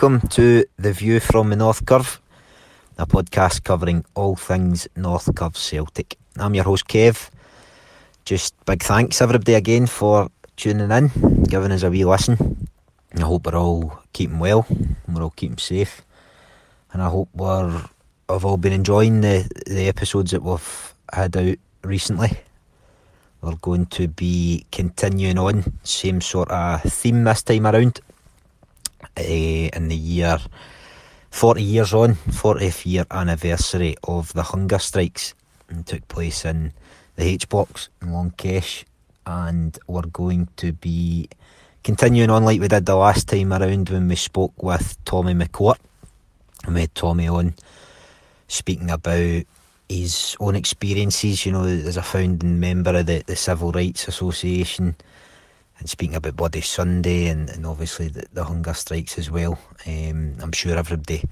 Welcome to The View from the North Curve, a podcast covering all things North Curve Celtic. I'm your host, Kev. Just big thanks, everybody, again for tuning in, giving us a wee listen. I hope we're all keeping well, we're all keeping safe, and I hope we're, have all been enjoying the, the episodes that we've had out recently. We're going to be continuing on, same sort of theme this time around Eh, in the year 40 years on, 40th year anniversary of the hunger strikes and took place in the H blocks in Long Kesh, and we're going to be continuing on like we did the last time around when we spoke with Tommy McCourt. And we had Tommy on speaking about his own experiences, you know, as a founding member of the, the Civil Rights Association and speaking about Bloody Sunday and, and obviously the, the hunger strikes as well. Um, I'm sure everybody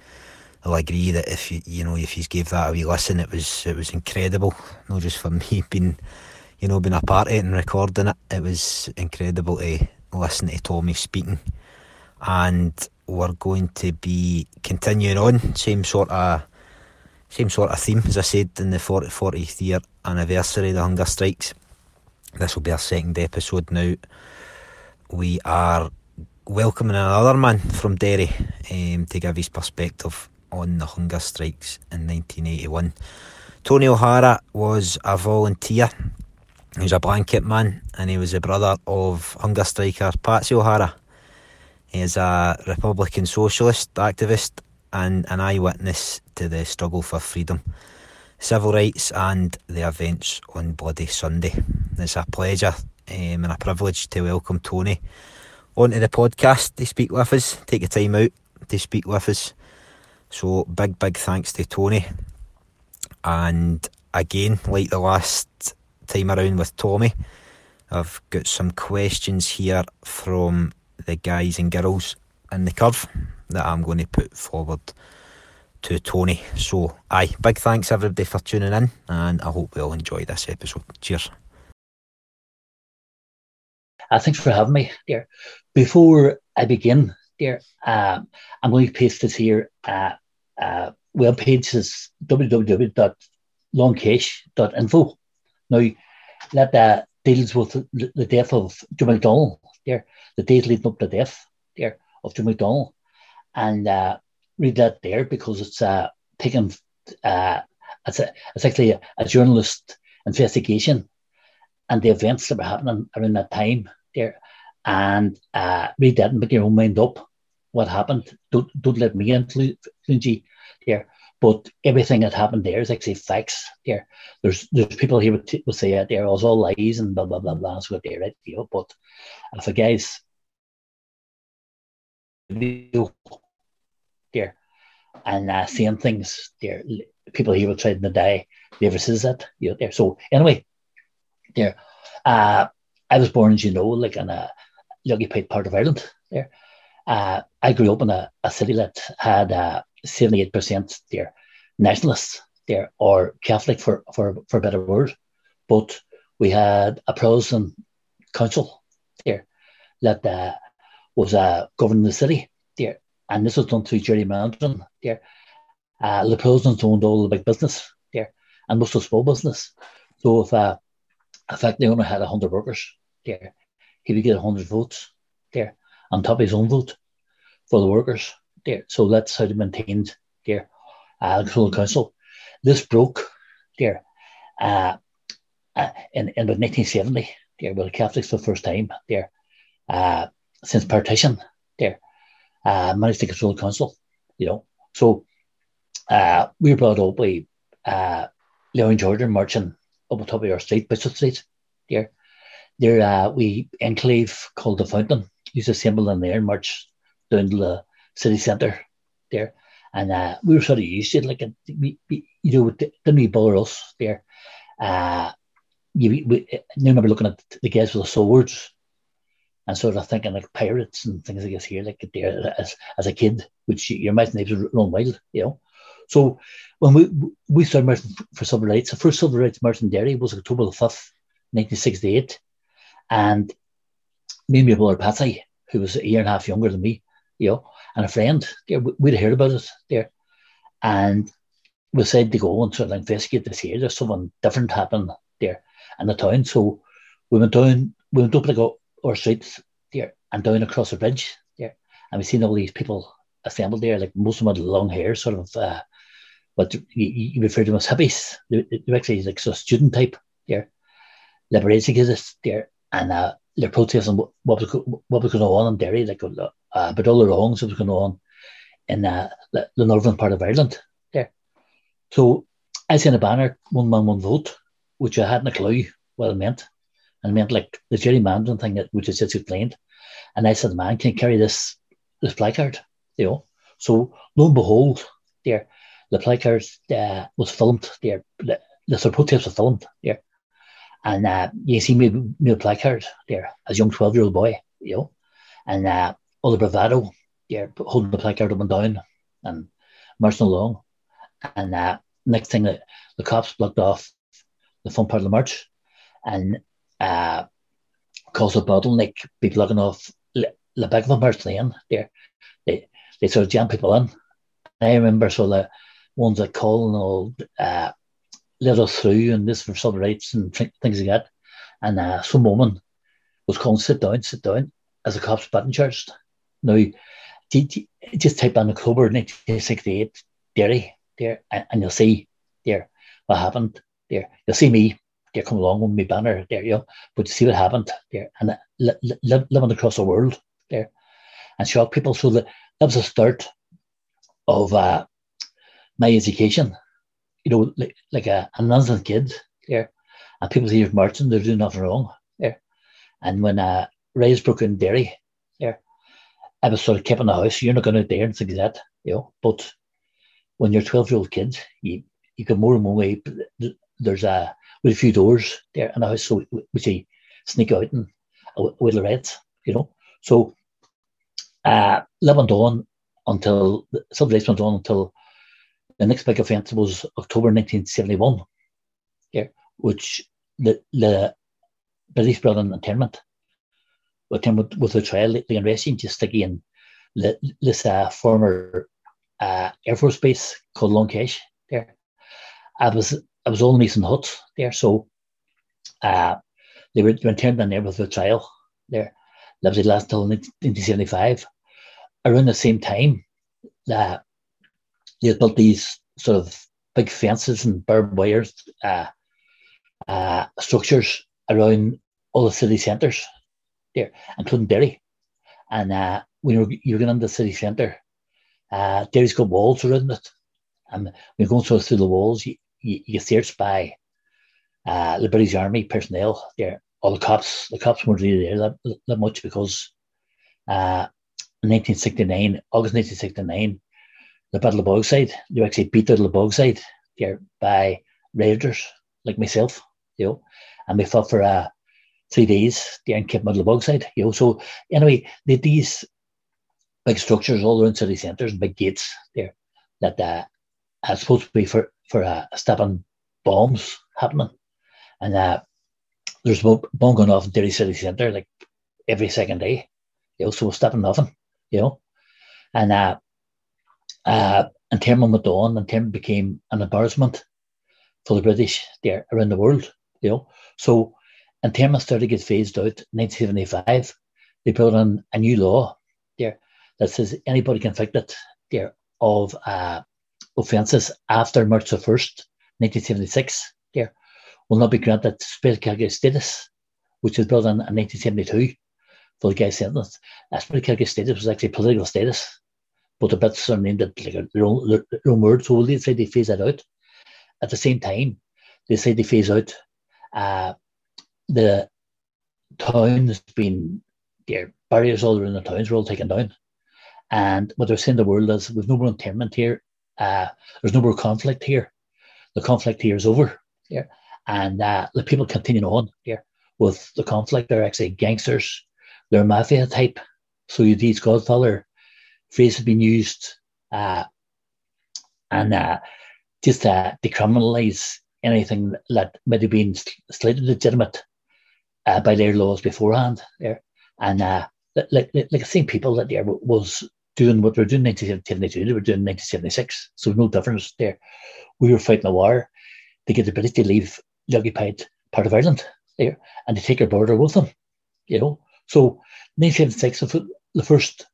will agree that if you you know if you gave that a wee listen, it was it was incredible. Not just for me being you know being a part of it and recording it, it was incredible to listen to Tommy speaking. And we're going to be continuing on same sort of same sort of theme as I said in the 40, 40th year anniversary of the hunger strikes. This will be our second episode now we are welcoming another man from Derry um, to give his perspective on the hunger strikes in 1981. Tony O'Hara was a volunteer. He was a blanket man and he was the brother of hunger striker Patsy O'Hara. He is a Republican socialist activist and an eyewitness to the struggle for freedom, civil rights, and the events on Bloody Sunday. It's a pleasure um, and a privilege to welcome Tony onto the podcast to speak with us, take the time out to speak with us. So, big, big thanks to Tony. And again, like the last time around with Tommy, I've got some questions here from the guys and girls in the curve that I'm going to put forward to Tony. So, aye, big thanks everybody for tuning in, and I hope we all enjoy this episode. Cheers. Uh, thanks for having me, dear. Before I begin, dear, uh, I'm going to paste this here. Uh, uh, web page is www.longkesh.info. Now, that uh, deals with the death of Joe McDonnell, dear, the days leading up to the death, dear, of Joe McDonnell. And uh, read that there because it's uh, taken, uh, it's, a, it's actually a, a journalist investigation and the events that were happening around that time and uh, read that and make your own mind up what happened. Don't, don't let me influence you there. But everything that happened there is actually facts there. There's there's people here would, would say uh, there was all lies and blah blah blah blah so there, right? You know, but if a guy's there and uh, saying things there, people here will try to die. Never says that, you know, there. So anyway, there, uh, I was born, as you know, like in a occupied part of Ireland there. Uh, I grew up in a, a city that had uh, 78% there nationalists there or Catholic for, for, for a better word. But we had a Protestant council there that uh, was uh, governing the city there. And this was done through gerrymandering there. Uh, the Protestants owned all the big business there and most of small business. So if uh, in fact, they only had 100 workers there. He would get 100 votes there on top of his own vote for the workers there. So that's how they maintained their uh, council. This broke there uh, uh, in, in about 1970 there with the Catholics for the first time there uh, since partition there uh, managed to control the council, you know. So uh, we were brought up by uh, Leon Jordan marching up on top of our street, Bishop Street, there. There, uh, we enclave called the Fountain used a symbol in there, march down to the city centre there. And uh, we were sort of used to it, like, we, we, you know, didn't really bother us there. Uh, you, we, remember looking at the guys with the swords and sort of thinking like pirates and things like this here, like there as, as a kid, which you, your imagination run wild, you know. So when we we started marching for civil rights, the first civil rights march in Derry was October the 5th, 1968. And me and my brother Patsy, who was a year and a half younger than me, you know, and a friend there, we'd heard about it there, and we said to go and sort of investigate this here. There's something different happened there in the town. So we went down, we went up like our streets there and down across the bridge there, and we seen all these people assembled there. Like most of them had long hair, sort of. Uh, but you, refer to them as hippies. They're, they're actually like so student type there, liberation kids there, and uh, they're protesting what, what was what was going on in Derry, like uh, about all the wrongs that was going on in uh, the, the northern part of Ireland there. So I seen a banner, one man, one vote, which I hadn't a clue what it meant. And it meant like the gerrymandering thing that which is just explained. And I said, man, can you carry this this placard? You know. So lo and behold, there the placard uh, was filmed there. The, the protest was filmed there. And uh, you see me, me placard there as young 12 year old boy, you know. And uh, all the bravado holding the placard up and down and marching along. And uh, next thing, the, the cops blocked off the front part of the march and uh, caused a bottleneck, be blocking off the, the back of the march lane there. They, they sort of jam people in. I remember so the ones that call and all uh, let us through and this for civil rights and things like that. And uh, some woman was calling, sit down, sit down, as the cops button charged. Now, just type in October 1968, Derry, there, and you'll see there what happened there. You'll see me there come along with my banner there, you know, but you see what happened there and li- li- living across the world there and shock people. So that, that was the start of uh, my education, you know, like, like a, an innocent kid there, and people say you're marching, they're doing nothing wrong there. And when uh, Ray's broke in Derry there, I was sort of kept in the house. You're not going out there and things like that, you know. But when you're 12 year old kids, you you get more and more way. There's a with a few doors there in the house, so we see sneak out and uh, with the reds, you know. So uh, living on until some days went on until the next big event was October 1971, yeah, which the, the British brought in internment. With him with, with the trial, the arresting just again, this uh, former uh, Air Force base called Long Kesh there. I was I was all Nissen Hut there, so uh, they were, they were interned in there with the trial there. That was the last until 1975. Around the same time, that they built these sort of big fences and barbed wires uh, uh, structures around all the city centres there, including Derry. And uh, when you're, you're going into the city centre, uh, Derry's got walls around it. And when you're going through, through the walls, you, you, you get searched by uh, the British Army personnel there. All the cops, the cops weren't really there that, that much because uh, in 1969, August 1969, the Battle of Bogside. They actually beat out of Bogside there by raiders like myself, you know, and we fought for uh, three days in Cape Middle of Bogside, you know. So anyway, they these big structures all around city centres big gates there that uh, are supposed to be for for uh, stopping bombs happening, and uh, there's a bomb going off in Derry City Centre like every second day, you know. So stopping nothing, you know, and uh, uh, internment went on, and internment became an embarrassment for the British there around the world, you know. So and internment started to get phased out in 1975. They brought in a new law there that says anybody convicted there of uh, offences after March the 1st, 1976, there will not be granted special category status, which was brought in in 1972 for the guy's sentence. A special category status was actually political status but the bits are named like their own, their own. So they say they phase that out. At the same time, they say they phase out uh, the town has been there barriers all around the towns are all taken down. And what they're saying the world is with no more internment here, uh, there's no more conflict here. The conflict here is over here. And uh, the people continue on here with the conflict. They're actually gangsters, they're mafia type. So you these Godfather phrase has been used uh, and uh, just uh, decriminalise anything that might have been slightly legitimate uh, by their laws beforehand there. And uh, like, like, the same people that there was doing what we were doing in 1972, they were doing in 1976. So no difference there. We were fighting a war to get the British to leave the occupied part of Ireland there and to take our border with them, you know. So 1976, the first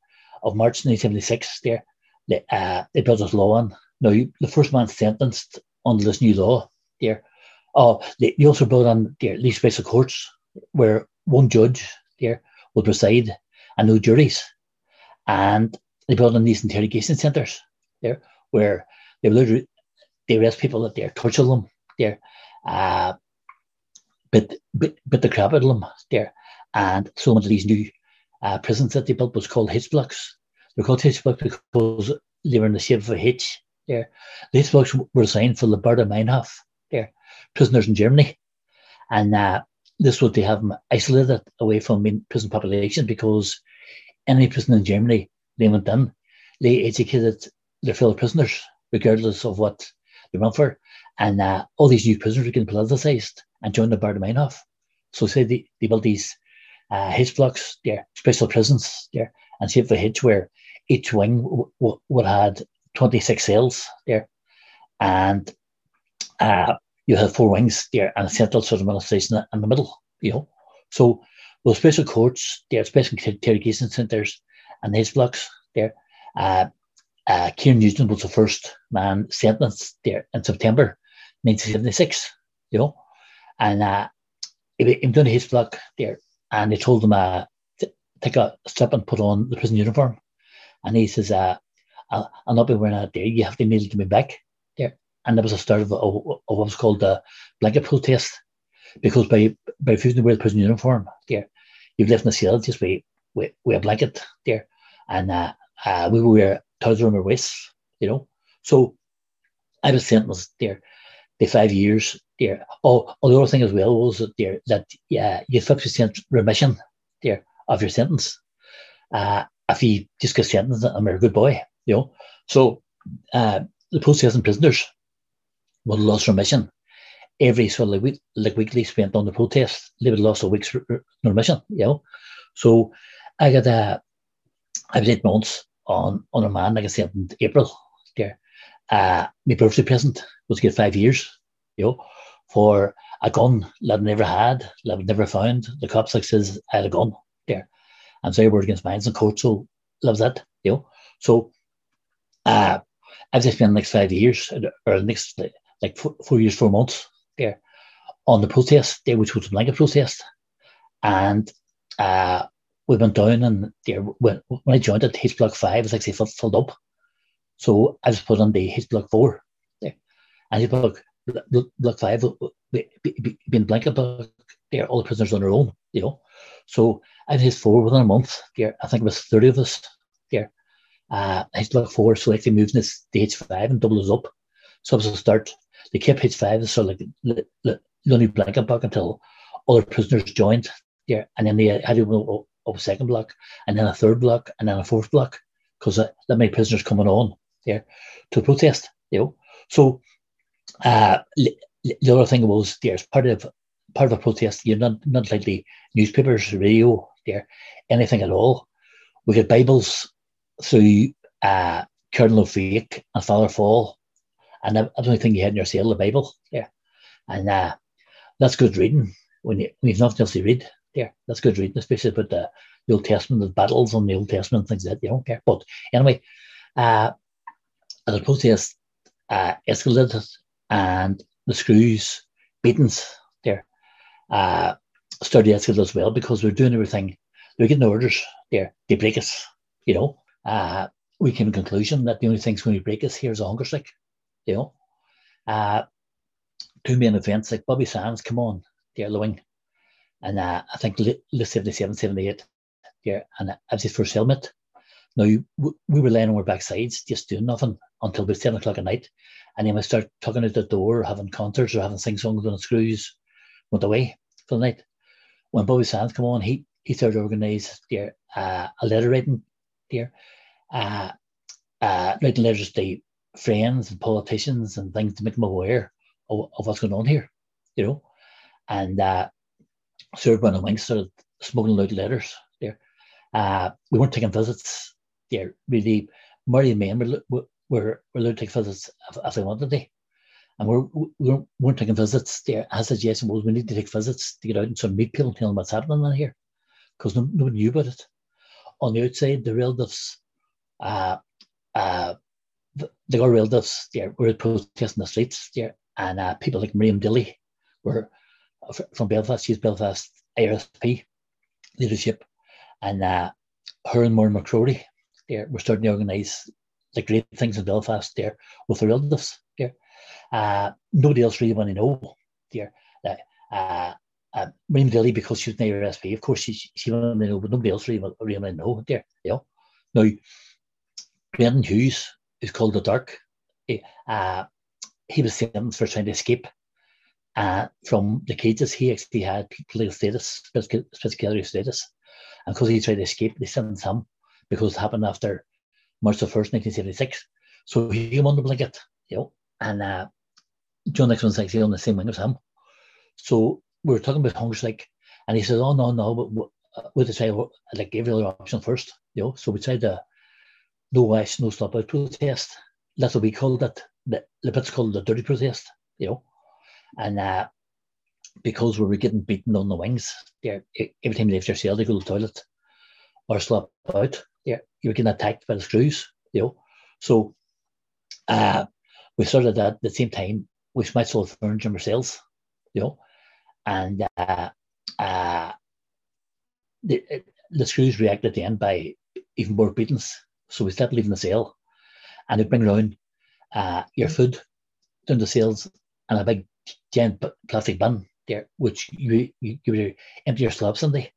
of March 1976, there, they, uh, they built this law on. Now, the first man sentenced under this new law there, oh, they, they also built on their these special courts where one judge there will preside and no juries. And they built on these interrogation centres there where they literally they arrest people that they're torture them there, uh, but but but the crap out of them there. And some of these new uh, prisons that they built was called H blocks. They're called H blocks because they were in the shape of a a H there. The H blocks were designed for the Baader Meinhof there, prisoners in Germany. And uh, this would they have them isolated away from main prison population because any prison in Germany they went in, they educated their fellow prisoners, regardless of what they run for. And uh, all these new prisoners were getting politicized and joined the Baader Meinhof. So say they, they built these uh, H blocks there, special prisons there, and see if the H where each wing w- w- would had 26 cells there. And uh, you have four wings there and a central sort of administration in the middle, you know. So those special courts, there special interrogation centres and H blocks there. Uh, uh, Kieran Nugent was the first man sentenced there in September 1976, you know. And uh, he, he done his block there and they told him uh, to take a step and put on the prison uniform. And he says, uh, I'll, I'll not be wearing that there. You have to to me back there. And there was a start of, of, of what was called the blanket protest. Because by, by refusing to wear the prison uniform there, you've left in the cell just with, with, with a blanket there. And uh, uh, we wear trousers on our waists, you know. So I was sentenced there the five years there. Oh, oh, the other thing as well was that there that yeah, you have fifty percent remission there of your sentence. Uh, if you just get sentenced, I'm a good boy, you know. So uh, the post-prison prisoners will lose remission every sort of week, like weekly spent on the protest. They would lose a week's remission, you know. So I got a, I was eight months on on a man like I said in April there. Uh, my birthday present was to get five years, you know, for a gun that I never had, that I never found. The cops like says I had a gun there. And so I word against mines and court, so loves that, you know. So uh I've just spent the next five years or the next like four, four years, four months there on the protest there, which was a blanket protest. And uh we went down and there when, when I joined it, H block five was actually filled up. So I was put on the H block four there. And H block block five being blanket block there, all the prisoners on their own, you know. So I had four within a month there. I think it was 30 of us there. Uh H block four, so actually moving this the H five and double us up. So it was a start. They kept H five so like the, the, the only blanket block until other prisoners joined there, and then they had to a second block, and then a third block, and then a fourth block, because uh, that many prisoners coming on there to protest. You know, so uh, the other thing was there's part of part of a protest. You're not not like the newspapers, radio, there, anything at all. We get Bibles through uh, Cardinal Ó Fiaich and Father Faul, and that's the only thing you had in your cell, the Bible there, and uh, that's good reading when you when you've nothing else to read there. That's good reading, especially about the, the Old Testament, the battles on the Old Testament, things like that. You don't care. But anyway, uh, the protest uh, escalated and the screws, beatings there, uh, started to as well because we are doing everything. We are getting orders there. They break us, you know. Uh, we came to the conclusion that the only thing's going to break us here is a hunger strike, you know. Uh, two main events like Bobby Sands, come on, there, the wing and uh, I think late 77, 78, yeah, and I was his first helmet. Now, we were laying on our backsides, just doing nothing until about 7 o'clock at night. And then we start tugging at the door, having concerts or having sing songs on the screws, went away for the night. When Bobby Sands come on, he, he started organising there, uh, a letter writing there, uh, uh, writing letters to friends and politicians and things to make them aware of, of what's going on here, you know. And uh, Sir Brennan Wing started smuggling out letters there. Uh, we weren't taking visits they're really married men were, were, were allowed to take visits if, they wanted to. And we're, we weren't taking visits there. As suggestion was we need to take visits to get out and sort of meet people and tell them what's happening in here because no, nobody knew about it. On the outside, the relatives, uh, uh, the, the got relatives there were protesting the streets there, and uh, people like Miriam Daly were from Belfast. She's Belfast IRSP leadership, and uh, her and Maureen McCrory there were starting to organise the great things in Belfast there with the relatives there. Uh, nobody else really want to know there. Uh, uh, uh, Miriam Daly, because she's an IRSP, of course she, she wanted to know, but nobody else really, really want to know there. You know? Now, Brendan Hughes is called the Dark. Uh, he was sentenced for trying to escape uh, from the cages. He actually had political status, special status. And because he tried to escape, they sentenced him because it happened after March the 1st, 1976. So he won the blanket, you know, and uh, John Nixon was actually on the same wing as him. So we were talking about hunger strike, and he said, "Oh no, no, but we decided like every other option first, you know." So we tried the no ash, no stop out protest. That's what we called it. The, the called the dirty protest, you know. And uh, because we were getting beaten on the wings, every time they left their cell, they go to the toilet or slap out. Yeah, you attacked by the screws, you know. So uh, we started at the same time. We all the furniture ourselves, you know, and uh, uh, the, the screws reacted at the end by even more beatings. So we stopped leaving the cell, and they bring around uh, your food down the cells and a big giant plastic bin there, which you you, you empty your slabs in the.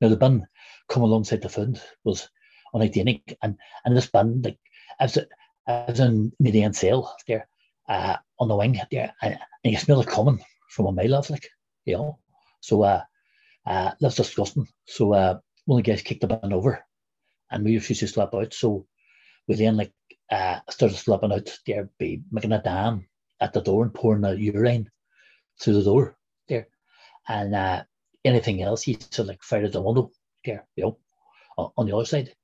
Now the bin come alongside the food was unhygienic, and and this band like as as in the end cell there, uh, on the wing there, and, and you smell it coming from a mile off, like you know. So uh, uh, that's disgusting. So uh, one of the guys kicked the band over, and we used to slap out. So we then like uh, started slapping out there, be making a dam at the door and pouring the urine through the door there, and uh, anything else he of like fired at the window there, you know, on the other side.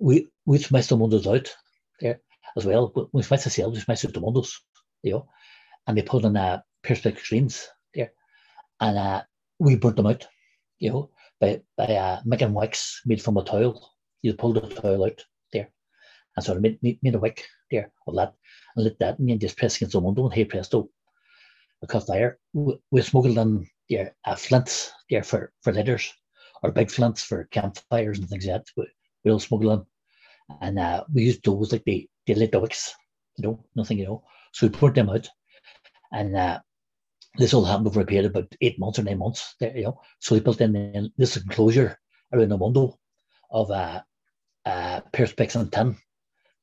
We we smashed the windows out there as well. We smashed the cells, we smashed out the windows, you know, and they put in uh, perspex screens there, and uh, we burnt them out, you know, by by uh, making wax made from a towel. You pull the towel out there, and sort of made, made, made a wick there of that, and lit that, and then just press against the window, and hey presto, it caught fire. We, we smuggled in there uh, flints there for for letters, or big flints for campfires and things like that. Smuggle them, and uh, we used those like they they lit the wicks, you know, nothing, you know. So we poured them out, and uh, this all happened over a period of about eight months or nine months. There, you know, so we built in this enclosure around the window of uh, uh, perspex and tin,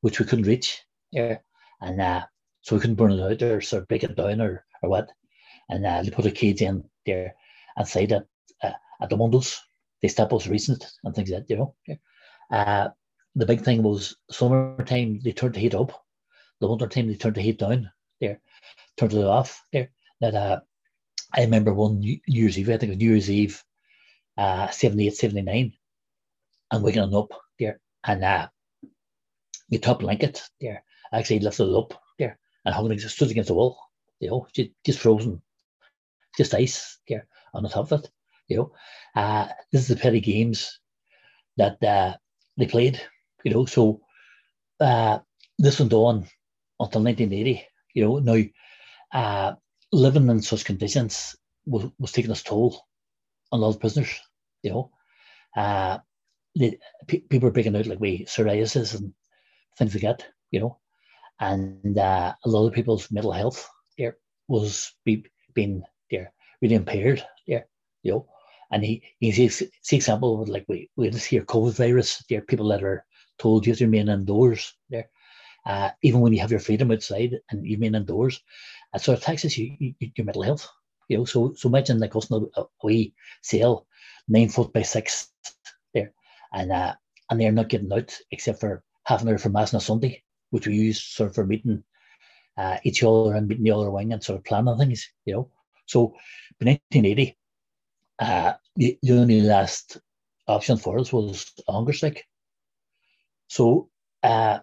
which we couldn't reach there, and uh, so we couldn't burn it out or sort of break it down or or what. And uh, they put a cage in there inside it uh, at the windows. They stop us recent and things like that, you know. Uh, the big thing was summertime they turned the heat up. The winter time they turned the heat down there, turned it off there. That uh, I remember one New Year's Eve, I think it was New Year's Eve, uh, 78, 79, and waking up there. And uh, the top blanket there actually lifted it up there and hung it, stood against the wall, you know, just frozen, just ice there on the top of it, you know. Uh, this is the petty games that uh, they played you know, so uh, this went on until 1980. You know, now uh, living in such conditions was, was taking its toll on a lot of prisoners. You know, uh, the, p- people were breaking out like we psoriasis and things like that. You know, and uh, a lot of people's mental health there was be, being there really impaired there. You know, and he he sees example of like we we just hear COVID virus. There are people that are told you to remain indoors there. Uh, even when you have your freedom outside and you remain indoors, And so it taxes you, you, your mental health. You know, so so imagine like us a, a wee cell, nine foot by six there, and uh, and they're not getting out except for half an hour for mass on a Sunday, which we use sort of for meeting uh, each other and meeting the other wing and sort of planning things. You know, so in 1980, uh, the, the only last option for us was hunger strike. So uh,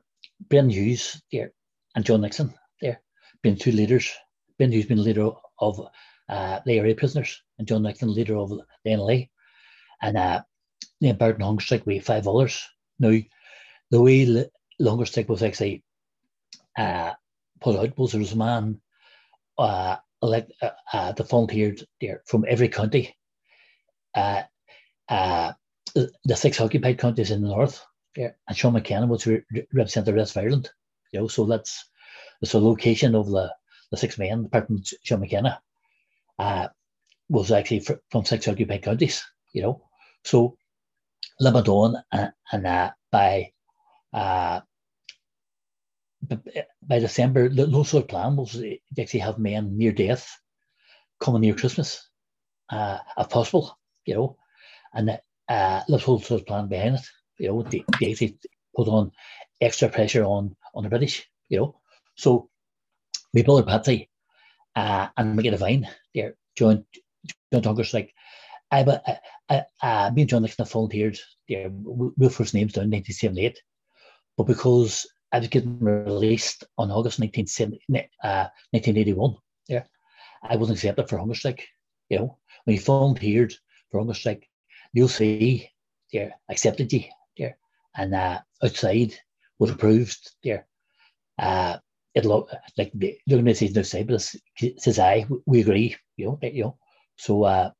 Brendan Hughes there and John Nixon there, been two leaders. Ben Hughes been leader of uh, the area prisoners, and John Nixon leader of the NLA. And uh, then Hunger Strike with five others. Now, the way Hunger Strike was actually uh, put out was there was a man uh, elect, uh, uh, the volunteered there from every county. Uh, uh, the six occupied counties in the north there, and Sean McKenna was re- represent the rest of Ireland. You know, so that's the location of the, the six men, apart from Sean McKenna, uh, was actually fr- from six occupied counties. You know, so Lebanon and, and uh, by uh, by December, the no sort of plan was to actually have men near death coming near Christmas, uh, if possible, you know, and uh, sort of plan behind it, you know, they, they put on extra pressure on on the British, you know. So we my brother Patsy uh, and Mickey Devine, they're joined John John Tonker's like I, I, I, uh, me and John Nixon volunteered there, we first names down in 1978, but because I was getting released on August 1970, uh, 1981. Yeah, I wasn't accepted for hunger strike. You know, when you volunteered hunger strike, you'll see there accepted you there, and uh, outside was approved there. Uh, it look like the organization outside, but says I we agree. You know, you know. So uh,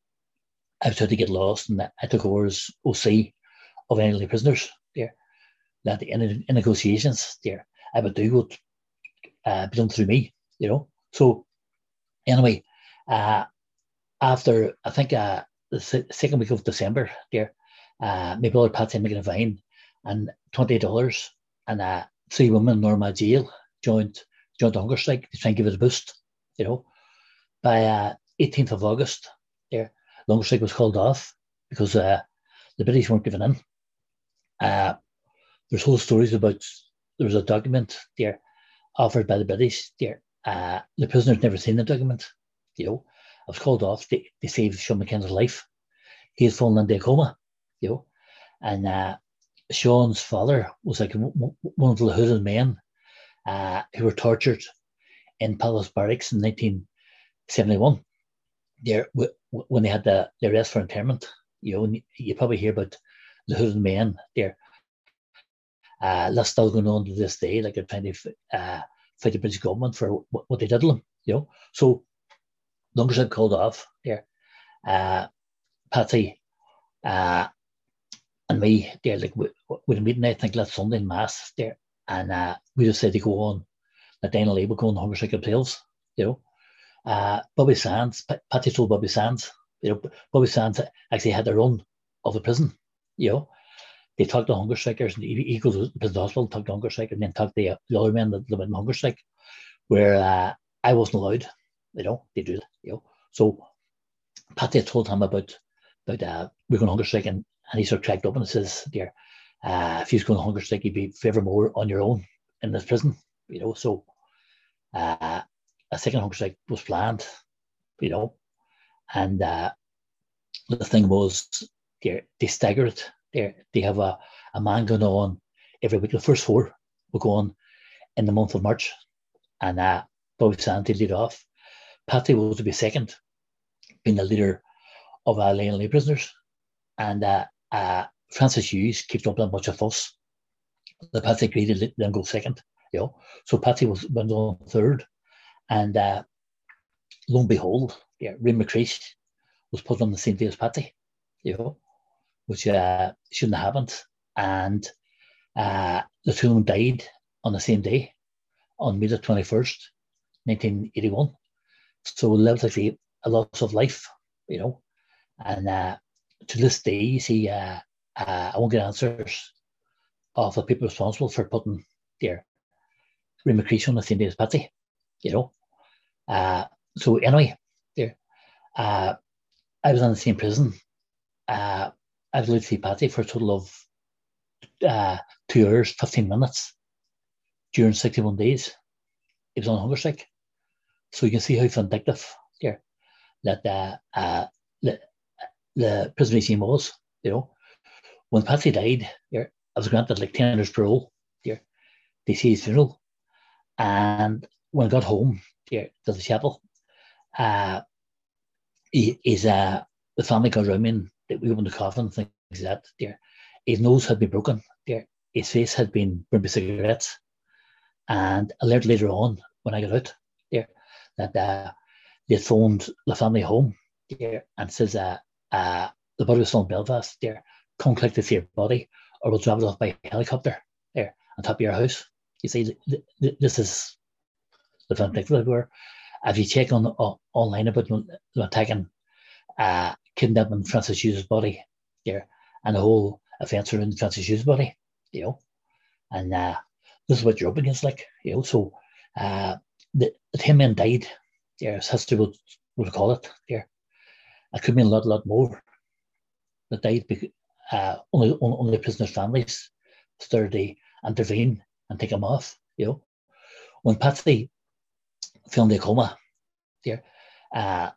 I was trying to get lost, and I took over as OC of NLA prisoners there that in, in negotiations there, I would do what uh, be done through me, you know. So anyway, uh, after I think uh, the second week of December there, uh, my brother Patsy Mickey Devine and twenty dollars and uh, three women Armagh jail joined joined the hunger strike to try and give it a boost, you know. By uh, 18th of August, there, the hunger strike was called off because uh, the British weren't giving in. Uh, there's whole stories about there was a document there offered by the British there. Uh, the prisoners never seen the document. You know, was called off. They, they saved Sean McKenna's life. He had fallen into a coma. You know, and uh, Sean's father was like one of the hooded men uh, who were tortured in Palace Barracks in 1971. There, when they had the, the arrest for internment, you know, you probably hear about the hooded men there uh, that's still going on to this day. Like they're trying to uh, fight the British government for what, what, they did to them. You know, so as I called off there, uh, Patsy, uh, and me there, like we, we a meeting. I think last Sunday in mass there, and uh, we just said to go on. That Daniel Lee would go on hunger strike themselves. You know, uh, Bobby Sands, P- Patsy told Bobby Sands. You know, Bobby Sands actually had the run of the prison. You know, they talked to hunger strikers, and he, goes to the hospital, talked to hunger strikers, and then talked to the, the other men that, that went hunger strike, where uh, I wasn't allowed. You know, they do that. You know, so Patty told him about about uh, we're going hunger strike, and, and he sort of tracked up and says, "Dear, uh, if he's going hunger strike, you'd be favour more on your own in this prison." You know, so uh, a second hunger strike was planned. You know, and uh, the thing was, they they staggered they they have a, a man going on every week. The first four will go on in the month of March, and uh, Bobby Sandy lead off. Patty to be second, being the leader of uh, Lane prisoners, and uh, uh, Francis Hughes keeps up a bunch of fuss. The Patty agreed to let go second, you know. So Patty was went on third, and uh, lo and behold, yeah, Ray McCreesh was put on the same day as Patty, you know which uh, shouldn't have happened. And uh, the two of them died on the same day, on May the 21st, 1981. So was actually a loss of life, you know. And uh, to this day, you see, uh, uh, I won't get answers of the people responsible for putting their remuneration on the same day as Patsy, you know. Uh, so anyway, there, uh, I was in the same prison uh, I've lived with Patty for a total of uh, two hours, 15 minutes during 61 days. It was on hunger strike. So you can see how vindictive there that uh, uh, the, the prison regime was, you know. When Patsy died, there, I was granted like 10 years parole there. to see his funeral. And when I got home here to the chapel, uh, he, he's, uh, the family got around me and we opened the coffin and things like that. There, his nose had been broken. There, his face had been burned by cigarettes. And I learned later on when I got out that uh, they phoned the family home there and says uh, uh, the body was found in Belfast there. Come collect the your body or we'll drop it off by helicopter there on top of your house. You see, th- th- this is the vindictive everywhere. If you check on uh, online about them attacking, uh, kidnapping Francis Hughes' body there and the whole offence around Francis Hughes' body, you know, and uh, this is what you're up against, like, you know, so uh, the, 10 men died, there, as history would, would call it, there. It could mean a lot, lot more that died, uh, only, only, prisoners' families started to intervene and take them off, you know. When Patsy fell in the coma, there, uh,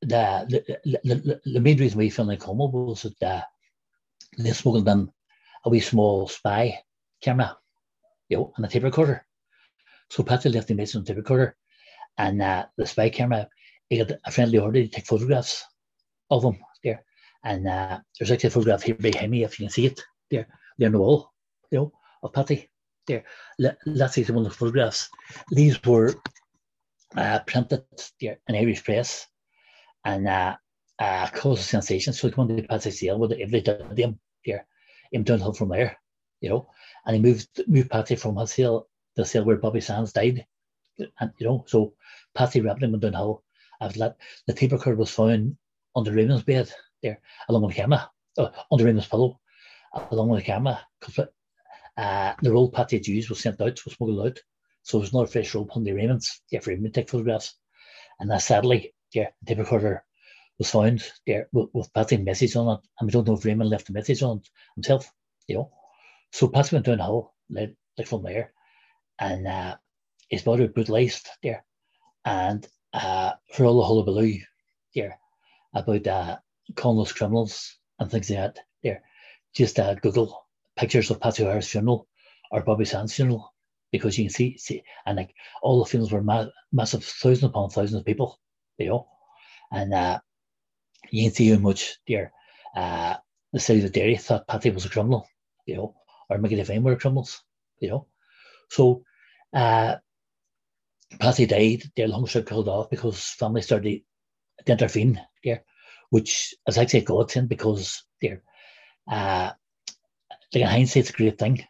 the, the, the, the main reason we fell in the coma was that uh, they smuggled in a wee small spy camera you know, and a tape recorder. So Patsy left the message on the tape recorder, and uh, the spy camera, he got a friendly order to take photographs of them there. And uh, there's actually a photograph here behind me, if you can see it there, there on the wall, you know, of Patty there. Let's see one of the photographs. These were uh, printed there in Irish press and uh, uh, caused a sensation. So he went to Patsy Sale with every day there, him downhill from there, you know and he moved moved Patsy from his cell the cell where Bobby Sands died, and you know, so Patsy wrapped him downhill. After that, the tape recorder was found under Raymond's bed there, along with the camera, uh, under Raymond's pillow, along with the camera, because uh, the roll Patsy had used was sent out, was smuggled out, so there's not a fresh roll the Raymond's yeah, for Raymond to take photographs, and that sadly, yeah, the tape recorder was found there with, with Patsy's message on it, and we don't know if Raymond left a message on it himself, you know. So Patsy went downhill, like, like from there, and uh, his was brutalized there. And uh, for all the hullabaloo there about uh, calling criminals and things like that, there, just uh, Google pictures of Patsy O'Hara's funeral or Bobby Sands' funeral because you can see, see and like all the funerals were ma- massive, thousands upon thousands of people, you know, and uh, you can see how much there uh, the city of Derry thought Patsy was a criminal, you know, or it if were criminals, you know. So uh Patsy died, their long strip killed off because family started to intervene there, which is actually a godsend because they're uh like in hindsight it's a great thing,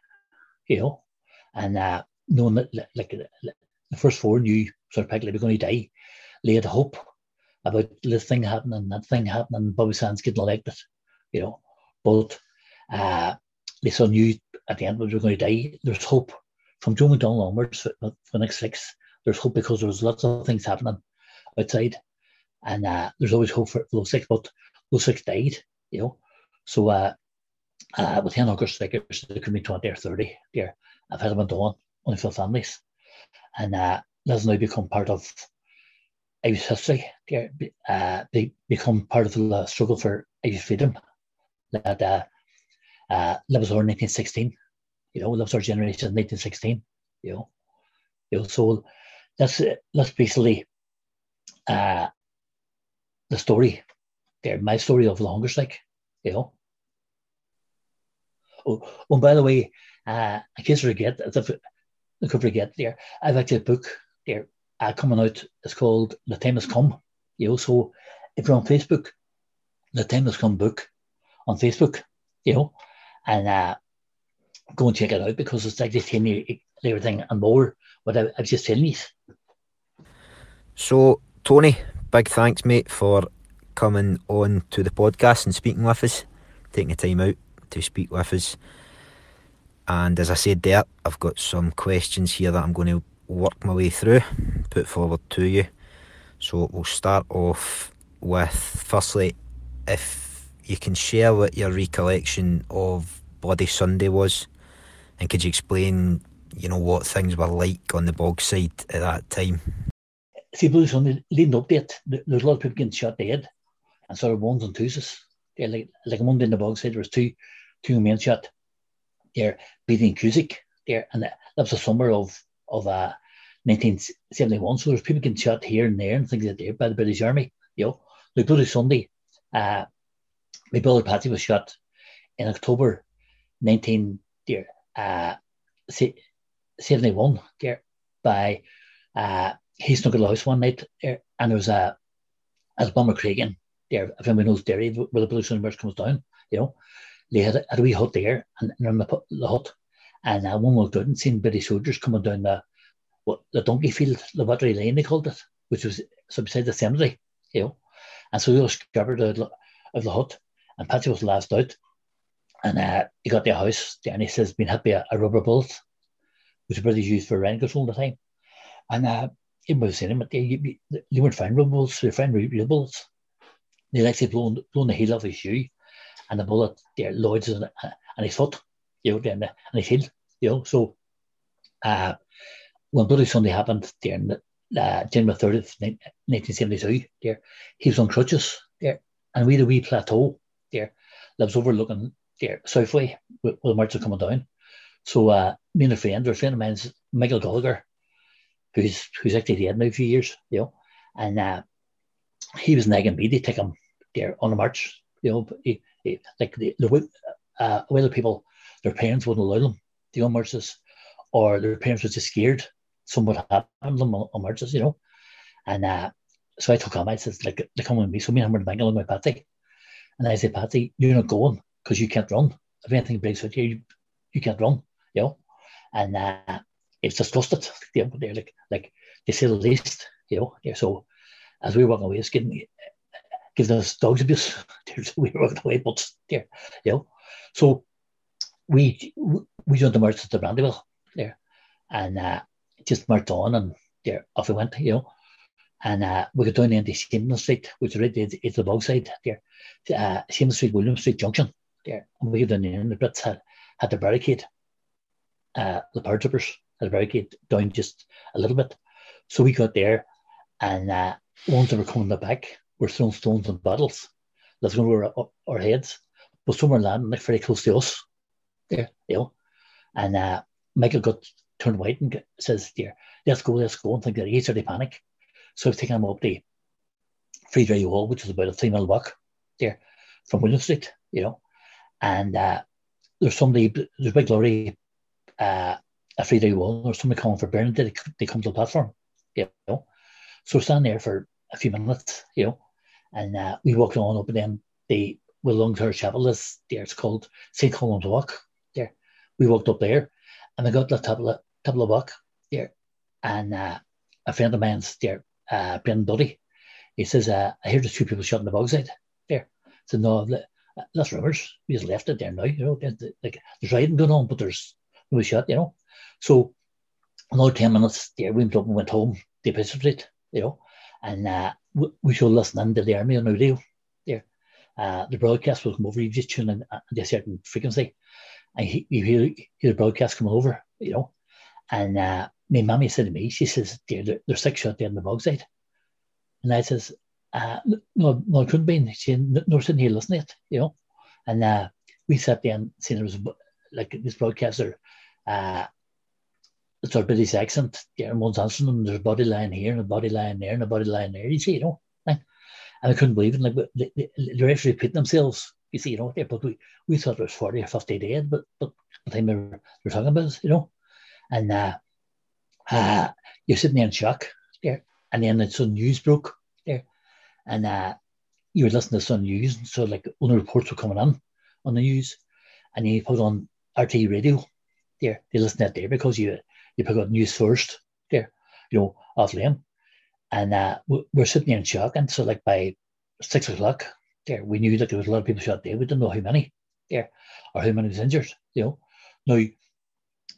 you know. And uh knowing that like the first four knew sort of like we're going to die, laid hope about this thing happening, that thing happening, Bobby Sands getting elected, you know. But uh they saw knew at the end we were going to die. There's hope from Joe McDonnell onwards for, for the next six. There's hope because there's lots of things happening outside, and uh, there's always hope for those six. But those six died, you know. So uh, uh, with ten August strikers, there could be twenty or thirty there. I've had them on one only for families, and uh, that's now become part of Irish history. There, uh, they become part of the struggle for Irish freedom. That uh, uh, Lives 1916, you know, Lives generation 1916, you know, you know, so that's that's basically uh, the story there, my story of the hunger strike, you know. Oh, oh by the way, uh, in case forget, I could forget there, I've actually a book there uh, coming out. It's called The Time Has Come. You know, so if you're on Facebook, The Time Has Come book on Facebook, you know, and uh, go and check it out because it's like just telling you everything and more what I, just telling you. So, Tony, big thanks, mate, for coming on to the podcast and speaking with us, taking the time out to speak with us. And as I said there, I've got some questions here that I'm going to work my way through, put forward to you. So we'll start off with firstly, if you can share what your recollection of Bloody Sunday was, and could you explain, you know, what things were like on the Bogside at that time? See, Bloody Sunday, leading up to it, there's a lot of people getting shot dead, and sort of ones and twos. like like a Monday in the Bogside, there was two two men shot. There, Beattie and Cusack, there, and that was the summer of of uh, 1971. So there's people getting shot here and there and things like that by the British Army. You know, Bloody Sunday, uh, my brother Patsy was shot in October 19 there, uh, 71 there by uh, he snuck at the house one night there, and there was a as Bomber Craigan there, if anyone knows Derry, where the Blue Sun comes down, you know, they had a, had a wee hut there, and, and in the, the hut, and uh, one walked out and seen British soldiers coming down the what the donkey field, the battery lane they called it, which was so beside the cemetery, you know. And so we all scattered out of the hut, and Patsy was last out. And uh, he got their house, and he says, been hit by a, a rubber bullet, which the British used for control at the time. And uh, he was saying, but they, weren't finding rubber bullets, they found real bullets. They actually blown, blown the heel off his shoe, and the bullet there lodged in, uh, and his foot, you know, and, and his heel, you know. So, uh, when Bloody Sunday happened there in uh, January 30th, 1972, there, he was on crutches there, and we had a wee plateau there that was overlooking there, Southway, where the march coming down. So, uh, me and a friend, a friend of mine's Michael Gallagher, who's who's actually dead now a few years, you know, and uh, he was nagging me to take him there on the march, you know, he, he, like the, the uh, other people, their parents wouldn't allow them to go on marches, or their parents were just scared something would happen to them on, on marches, you know. And uh, so I took him, I said, like, they come with me. So me and him were banging along with Patsy. And I said, Patsy, you're not going because you can't run. If anything breaks here, you, you can't run, you know. And uh, it's disgusted. You know, they're like, like they say the least, you know. Yeah, so as we were walking away, it's getting giving us dogs abuse. we were walking away, but there, you know. So we we joined the march at the Brandywell there, and uh, just marched on and there off we went, you know. And uh, we got down into Shimon Street, which is right it's the Bogside there. Uh, Shimon Street, William Street Junction there. And we there and the Brits had, had the barricade, uh, the paratroopers had a barricade down just a little bit. So we got there and uh, ones that were coming the back were throwing stones and bottles. That's going over our, our heads. But some were landing like very close to us there, you know. And uh, Michael got turned white and says, "Dear, let's go, let's go," and think that he started panic. So I've taken him up the Free Derry Wall, which is about a three mile walk there from William Street, you know. And uh, there's somebody, there's big lorry, uh, a Free Derry Wall, there's somebody calling for Bernard, they, they come to the platform, you know. So we're standing there for a few minutes, you know, and uh, we walked on up and then the Will Church Chapel is there, it's called St. Colum's Walk there. We walked up there and I got the of the, of walk there. And uh, a friend of mine's there, uh, Brendan he says, uh, I hear there's two people shot in the Bogside there. So no, that's rumours. We just left it there now, you know. Like there's riding going on, but there's no shot, you know. So another 10 minutes there, we went up and went home Bishop Street, you know. And uh, we, we should listen in to the army on radio there. Uh, the broadcast will come over, you just tune in at a certain frequency and you hear, hear the broadcast coming over, you know. And uh, my mummy said to me, she says, they're, they're six shot there in the Bogside. And I says, uh, no, no, it couldn't be. She, no, sitting here listening it, you know. And uh, we sat there and seen there was like this broadcaster, uh, it's our British accent, and one's answering them, there's a body lying here and a body lying there and a body lying there, you see, you know. and I couldn't believe it. Like they, they, they're actually repeating themselves you see, you know, but we, we thought it was 40 or 50 dead, but, but the time we were, we were talking about it, you know, and uh, uh, you're sitting there in shock there, and then it's some news broke there, and uh, you were listening to some news, and so like the reports were coming on on the news, and you put on RTÉ radio there, they listen to that there because you you pick up news first there, you know, off them, and uh, we're sitting there in shock, and so like by six o'clock there. We knew that there was a lot of people shot there. We didn't know how many there or how many was injured. You know, now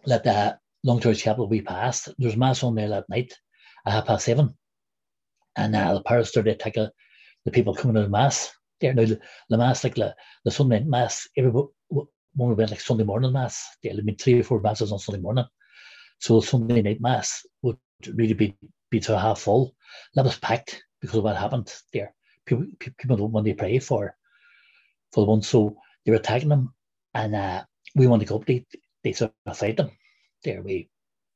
let the Long Church Chapel we passed. There's mass on there that night at half past seven, and uh, the Paras started attacking the people coming to mass there. Now the, the mass like the, the Sunday mass, everyone we went like Sunday morning mass. There had been three or four masses on Sunday morning, so Sunday night mass would really be be to half full. That was packed because of what happened there people, people don't want to pray for for the ones. So they were attacking them, and uh, we wanted to go up. They they sort of fight them there we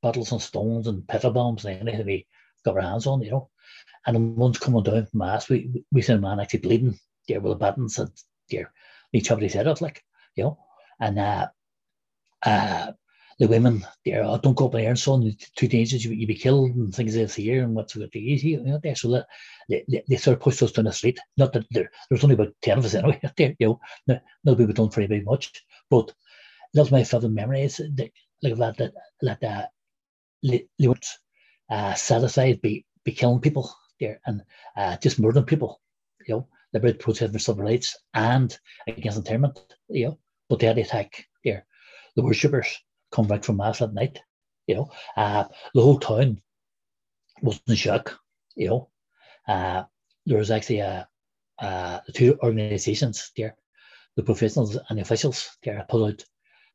bottles and stones and petrol bombs and anything we got our hands on, you know. And the ones coming down from mass, we we seen a man actually bleeding there with a battens and there he chopped his head off, like, you know. And uh uh the women there, oh, don't go up there and son, too dangerous, you, you be killed and things like this here and what's to easy, you know, there. So that they, they, they, sort of pushed us down the street. Not that there, there was only about 10 of us anyway, there, you know, no, no people don't very, very much. But that's my favourite memory is that, like that, that, that uh, they, they weren't uh, satisfied be, be killing people there and uh, just murdering people, you know, liberate protest for civil rights and against internment, you know, but they had the attack there. The worshippers come back from mass at night. You know, uh, the whole town was in shock. You know, uh, there was actually a, uh, two organisations there, the provisionals and the officials there put out.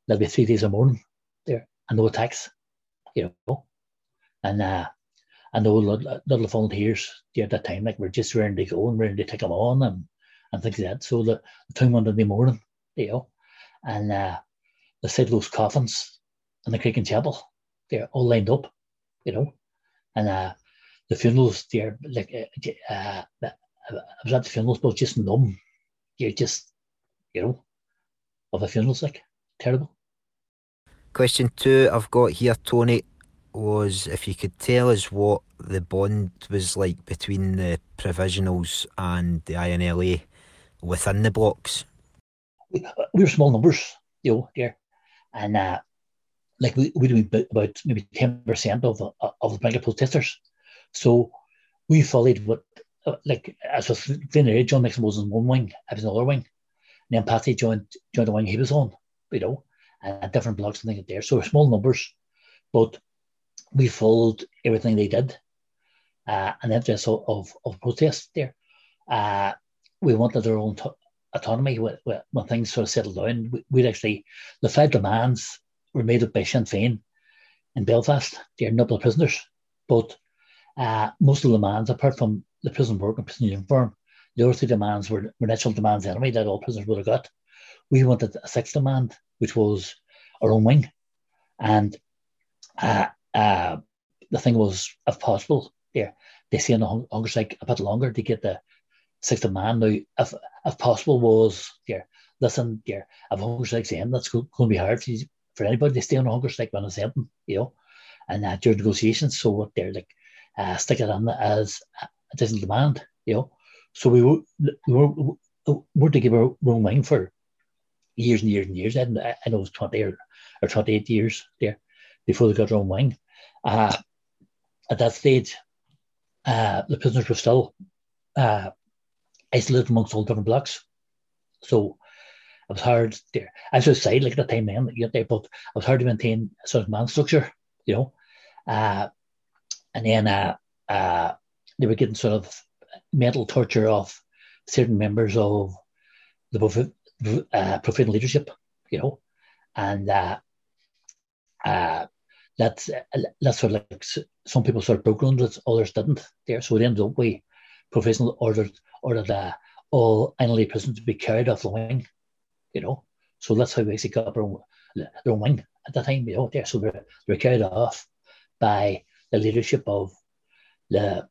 There'll be three days of mourning there and no attacks. You know, and uh, I know little, little volunteers at that time like we're just ready to go and ready to take them on and and things like that. So the, the town wanted the morning, you know, and uh, they said those coffins and the Creggan Chapel. They're all lined up, you know. And uh, the funerals, they're like, uh, uh, I was at the funerals, but just numb. You're just, you know, of the funerals, like, terrible. Question two I've got here, Tony, was if you could tell us what the bond was like between the provisionals and the INLA within the blocks. We, we were small numbers, you know, there. And uh, like we we do about maybe ten percent of the, of the blanket protesters. So we followed what uh, like as was Vinny John Nixon was in one wing, I was in another wing. And then Patty joined joined the wing he was on, you know, and different blocks and things like there. So small numbers, but we followed everything they did. Uh, and then just of, of, of protest there. Uh, we wanted our own t- autonomy when, when things sort of settled down. We, would actually, the five demands were made up by Sinn Féin in Belfast. They're noble prisoners. But uh, most of the demands, apart from the prison work and prison uniform, the other three demands were, were natural demands anyway that all prisoners would have got. We wanted a sixth demand, which was our own wing. And uh, uh, the thing was, if possible, there they stay on the hunger strike a bit longer to get the sixth demand. Now, if if possible, was there. Listen, there, if hunger strike's end, that's going to be hard for you for anybody to stay on the hunger strike when it's ending, you know. And uh, during negotiations, so what they're like, uh, stick it on as a different demand, you know. So we were, we were, were to give our own wing for years and years and years. And I, I know it was 20 or, or 28 years there before they got their own wing. Uh, at that stage, uh, the prisoners were still uh, isolated amongst all different blocks. So it was hard there. I said, like at the time then, you there, but it was hard to maintain a sort of man structure, you know. Uh, and then uh, uh, they were getting sort of mental torture of certain members of the uh, prophet leadership, you know, and uh, that's that's sort of like some people sort of broke it, others didn't. There, so it ended up we provisional ordered ordered uh, all INLA prisoners to be carried off the wing you know. So that's how we basically got their own, their own wing at the time, you know, there. So they're, they're carried off by the leadership of the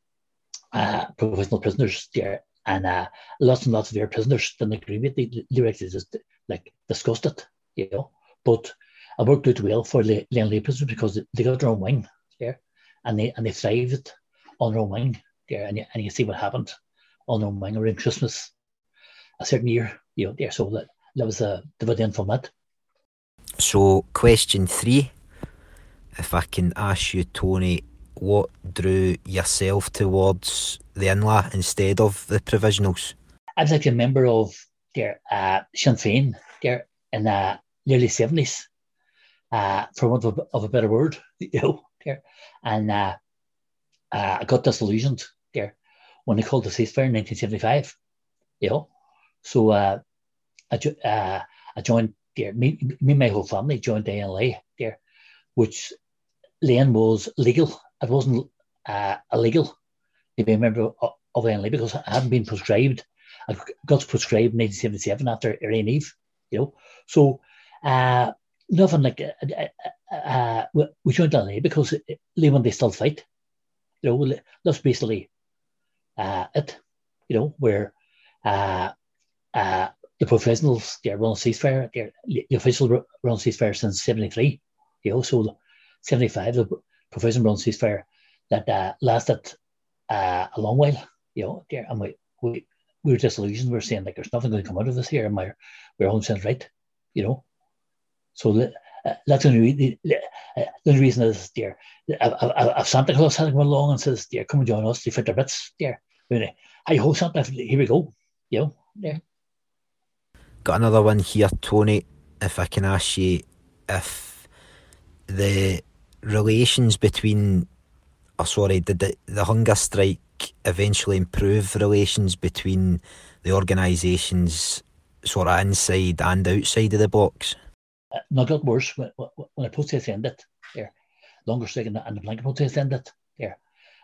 uh, provisional prisoners there. And uh, lots and lots of their prisoners didn't agree with the just like discussed it, you know. But it worked out well for the Lane prisoners because they got their own wing there and they and they thrived on their own wing there. And you, and you see what happened on their own wing around Christmas a certain year, you know, there. So that that was a dividend from it. So, question three, if I can ask you, Tony, what drew yourself towards the INLA instead of the provisionals? I was actually a member of their uh, Sinn Féin there in the early 70s, uh, for want of, of, a better word, you know, there. And uh, uh, I got disillusioned there when they called the ceasefire in 1975, you know. So uh, I, uh, I joined there. Me, me and my whole family joined the INLA there, which then was legal. It wasn't uh, illegal to be a member of, of INLA because I hadn't been prescribed. I got prescribed in 1977 after Airey Neave, you know. So uh, nothing like uh, uh, uh, we joined LA because Lehman they still fight. You know, that's basically uh, it. You know, where uh, uh, the provisionals they're running ceasefire, they're the official run ceasefire since '73. You know, so '75 the provisional run ceasefire that uh, lasted uh, a long while. You know, there and we we we were disillusioned. We are saying like there's nothing going to come out of this here, and we're sense right. You know, so uh, that's the the, uh, the reason is there. If Santa Claus had come along and says, "Dear, come and join us," they fit their bits. There, really. Hi ho, Santa. Here we go. You know, there. Got another one here, Tony. If I can ask you if the relations between, oh sorry, did the, the hunger strike eventually improve relations between the organisations sort of inside and outside of the box? Not got worse when, when the protest ended there. Longer the, and the blanket protest ended there.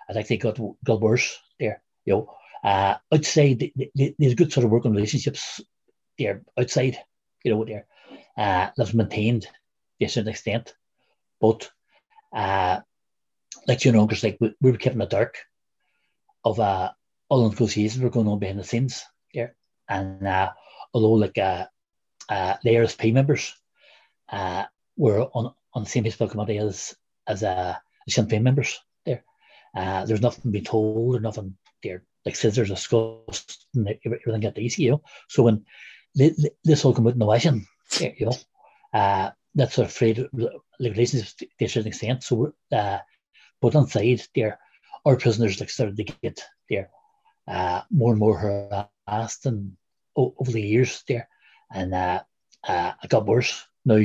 I think they got got worse there. You know, uh, outside there's good sort of working relationships there outside. You know, there uh, that's maintained to a certain extent, but uh, like you know, because like we, we were kept in the dark of uh, all the negotiations were going on behind the scenes there, and uh, although like uh, uh, the IRSP members uh, were on on the same H Block committee as as uh, Sinn Féin members there. Uh, there's nothing being told or nothing there like scissors discussed and everything got easy, you know. So when this all come out in the washing, you know, uh, that's sort of afraid relations to a certain extent. So uh, but on side there, our prisoners like started to get there uh, more and more harassed and over the years there, and uh, uh, it got worse. Now,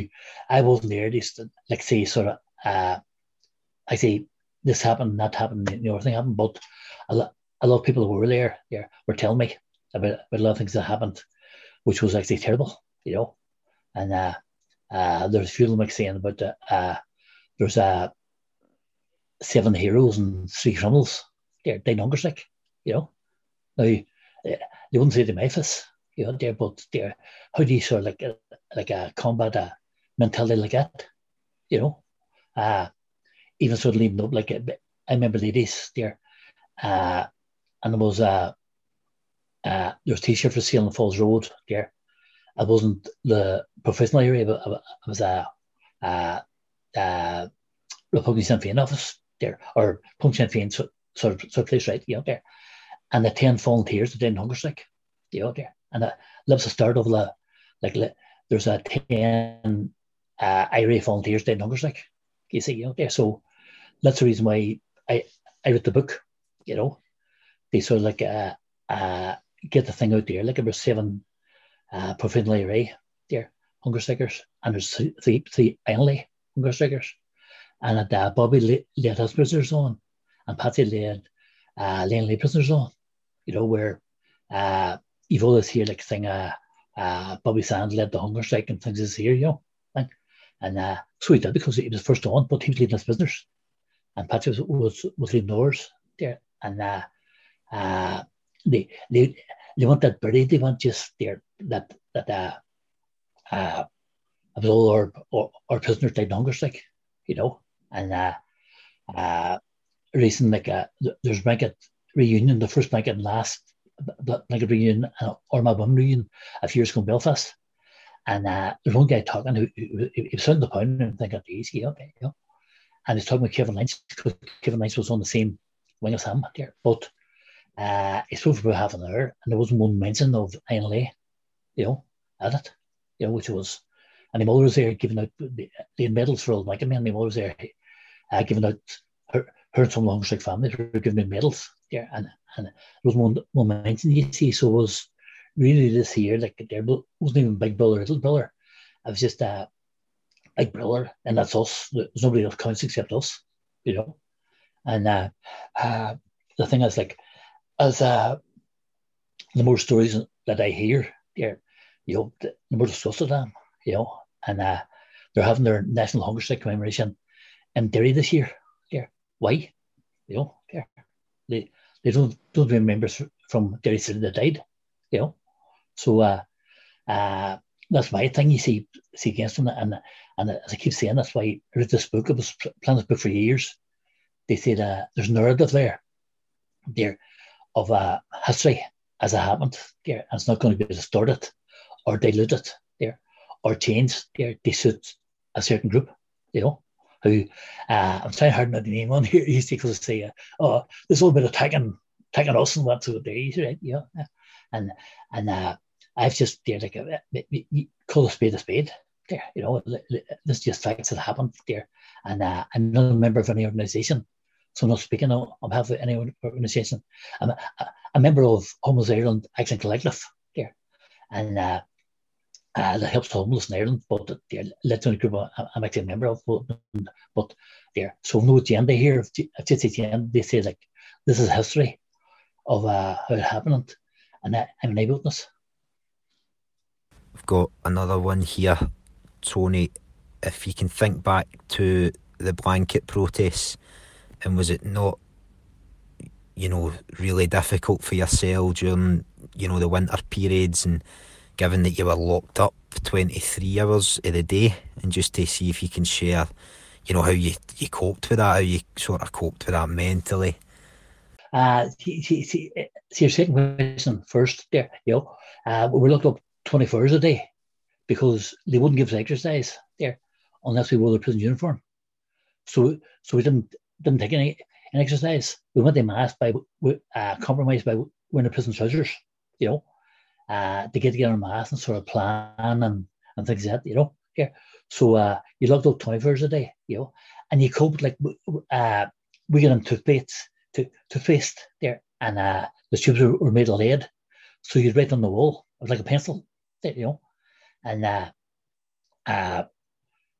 I wasn't there. This, like, say, sort of, uh, I say this happened, that happened, the other thing happened, but a lot, a lot of people who were there, there were telling me about, about a lot of things that happened, which was actually terrible, you know. And uh, uh, there's a few of them like saying about the, uh, there's uh, seven heroes and three criminals. They're, they're hunger sick, you know. Now, they wouldn't say the Memphis, you know, there, but there, how do you sort of like a, like a combat a mentality like that, you know? Uh, even sort of leaving up like I remember ladies there, uh, and there was a uh, there was t-shirt for sale on Falls Road there. I wasn't the provisional area, but I was a, a, a Republican Sinn Féin office there, or Punk Sinn Féin sort, sort of sort of place right, you know, there. And the ten volunteers that did hunger strike, you know, there and that lives the start of the like there's a 10 uh, IRA volunteers dead numbers like you see there so that's the reason why I I wrote the book you know. They sort of like uh, uh, get the thing out there like was seven uh, provisional IRA there hunger strikers and there's three three only hunger strikers and at uh, Bobby led his prisoners on and Patsy led uh, Lane Lee prisoners on you know where uh, you've always hear like thing uh, uh, Bobby Sands led the hunger strike and things is here, you know. And, and uh, so he did because he was first on, but he was leading his business. And Patrick was, was, was leading ours there. And uh, uh, they, they, they want that birdie, they want just there, that, that, uh, uh, it was all our, our, our prisoners died hunger strike, you know. And uh, uh, recent, like, uh, there's blanket reunion, the first blanket last like a reunion uh, or my mum reunion a few years ago in Belfast. And uh, there's one guy talking who, who, who was sitting the pound and thinking, easy, okay, you know. And he's talking with Kevin Lynch because Kevin Lynch was on the same wing as him there. But uh, he spoke for about half an hour and there wasn't one mention of INLA, you know, at it, you know, which was, and the mother was there giving out the, the medals for all the Michael men. The mother was there uh, giving out her, her and some long strike families were giving me medals there. And and it was one momentum you see. So it was really this year, like there wasn't even Big Brother, Little Brother. It was just a Big Brother, and that's us. There's nobody else counts except us, you know. And uh, uh, the thing is, like, as uh, the more stories that I hear, there, you know, the, the more disgusted I am, you know, and uh, they're having their National Hunger Strike commemoration in Derry this year. There, why? You know, there, they they don't don't remember from Derry City that died, you know. So uh, uh, that's my thing. You see, see against them, and And as I keep saying, that's why I wrote this book. I was planning this book for years. They said uh, there's narrative there, there, of uh, history as it happened there, and it's not going to be distorted or diluted there or changed there to suit a certain group, you know. Who uh, I'm trying hard not to name on here. He's to say, uh, "Oh, this little bit of taking taking us and what to do, right? Yeah, and and uh, I've just there like a, call a spade a spade there. You know, this just facts that happened there, and uh, I'm not a member of any organisation, so I'm not speaking on behalf of any organisation. I'm a, a member of Homeless Ireland Action Collective there, and uh, uh, that helps the homeless in Ireland. But they're the electronic group I'm actually a member of, but, but there, so no agenda here. If it's agenda, they say like this is history of uh, how it happened, and I'm an eyewitness. We've got another one here, Tony. If you can think back to the blanket protests, and was it not, you know, really difficult for yourself during, you know, the winter periods, and given that you were locked up 23 hours of the day, and just to see if you can share, you know, how you, you coped with that, how you sort of coped with that mentally. Uh, see, see, see, see your second question first there, you know, uh, we looked up 24 hours a day because they wouldn't give us exercise there unless we wore the prison uniform. So so we didn't didn't take any, any exercise. We went to mass by uh, compromise by wearing the prison trousers, you know, uh, to get together in mass and sort of plan and, and things like that, you know. Yeah. So uh, you looked up 24 hours a day, you know, and you coped like uh, we get them toothpaste, to, toothpaste there, and uh, the tubes were, were made of lead. So you'd write on the wall, it was like a pencil you know, and uh, uh,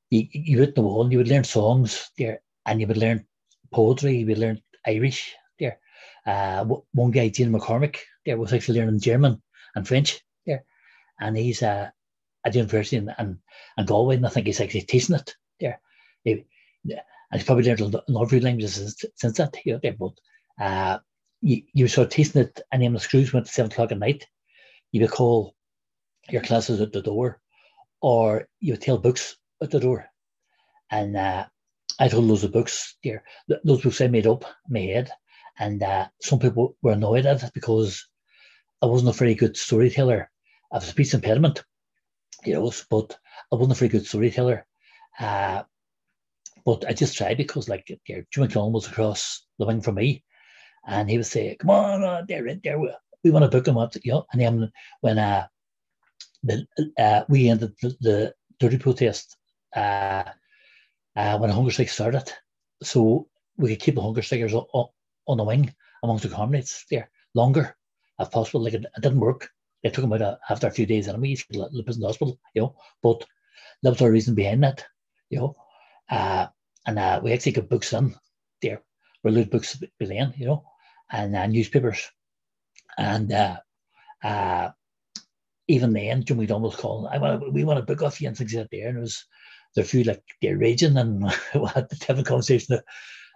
you, you would the wall, and you would learn songs there, and you would learn poetry, you would learn Irish there. Uh, one guy, Gene McCormick, there was actually learning German and French there, and he's uh, at the university in, in, in Galway, and I think he's actually teaching it there. He, and he's probably learned a lot of languages since, since that, you know, there, but uh, you, you sort of teaching it, and then the screws went to seven o'clock at night. You would call your classes at the door, or you would tell books at the door. And uh, I told loads of books there. Those books I made up in my head, and uh, some people were annoyed at it because I wasn't a very good storyteller. I have a speech impediment, you know, but I wasn't a very good storyteller. Uh, but I just tried because, like, there, Jim McClellan was across the wing from me, and he would say, "Come on, uh, there, there, we want to book him up," you know. And then when uh, the, uh, we ended the, the dirty protest uh, uh, when the hunger strike started. So we could keep the hunger strikers on, on the wing amongst the comrades there longer if possible. Like it, it didn't work. They took him out uh, after a few days anyway, He should live in the hospital, you know. But that was the reason behind that, you know. Uh, and uh, we actually got books in there. We loot books then, you know, and uh, newspapers. And uh, uh, even then, Jim McDonald was calling, I want we want to book off you and things like that there. And it was, there few like they're raging and we had to have a conversation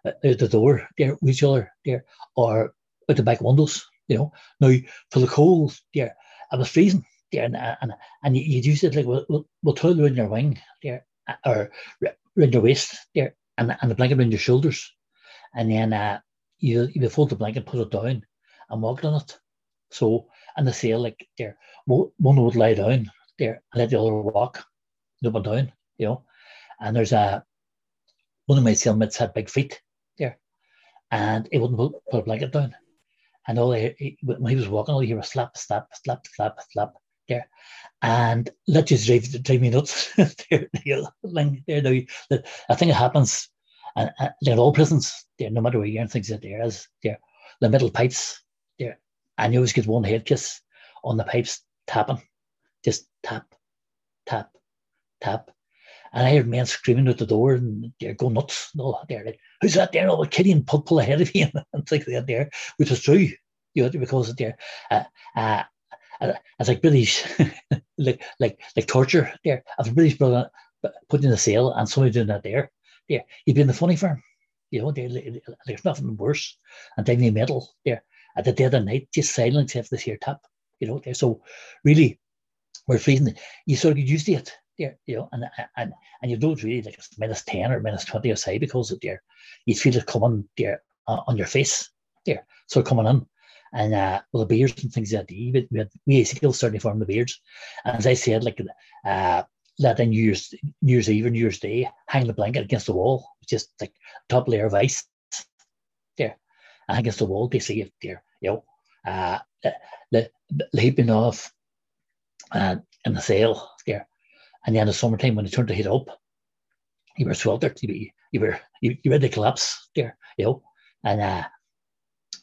at, at the door there with each other there or at the back windows, you know. Now, for the cold there, I was freezing there and, and, and you, would use it like, we'll, we'll, we'll around your wing there or around your waist there and, and the blanket around your shoulders. And then uh, you, you fold the blanket, put it down and walk on it. So, and they say like there, one would lie down there and let the other walk up and down, you know. And there's a one of my cellmates had big feet there, and he wouldn't put, put a blanket down. And all he, when he was walking, all he hear was slap, slap, slap, slap, slap there, and that just drive, drive me nuts. there, there, there, I think it happens, and, and in all prisons, there, no matter where you're in, things that there is there, the metal pipes there, and you always get one head kiss on the pipes tapping, just tap, tap, tap. And I heard men screaming at the door and they're going nuts that there. Like, who's that there? Oh, a kiddie and pull, pull ahead of me and things like that there, which is true, you know, because there, uh, uh, uh, it's like British, like like like torture there. If a British brother put in a cell and somebody doing that there, there, you'd be in the funny firm. You know, there, there's nothing worse. And then the metal there at the dead of night, just silence if this here tap you know. there. So really, we're freezing. You sort of get used to it, there, you know, and and and you don't really like it's minus ten or minus twenty outside because of there, you feel it coming there uh, on your face there, so coming in, and uh, well the beards and things like that. We had we still starting to form the beards, and as I said, like uh, let in New Year's New Year's Eve or New Year's Day, hang the blanket against the wall, just like top layer of ice there, and against the wall to see if there, you know, uh, the, the, heaping off uh, in the sail there and then in the summertime, when it turned to heat up, you were sweltered. You, you were you, you had to collapse there, you know. And uh,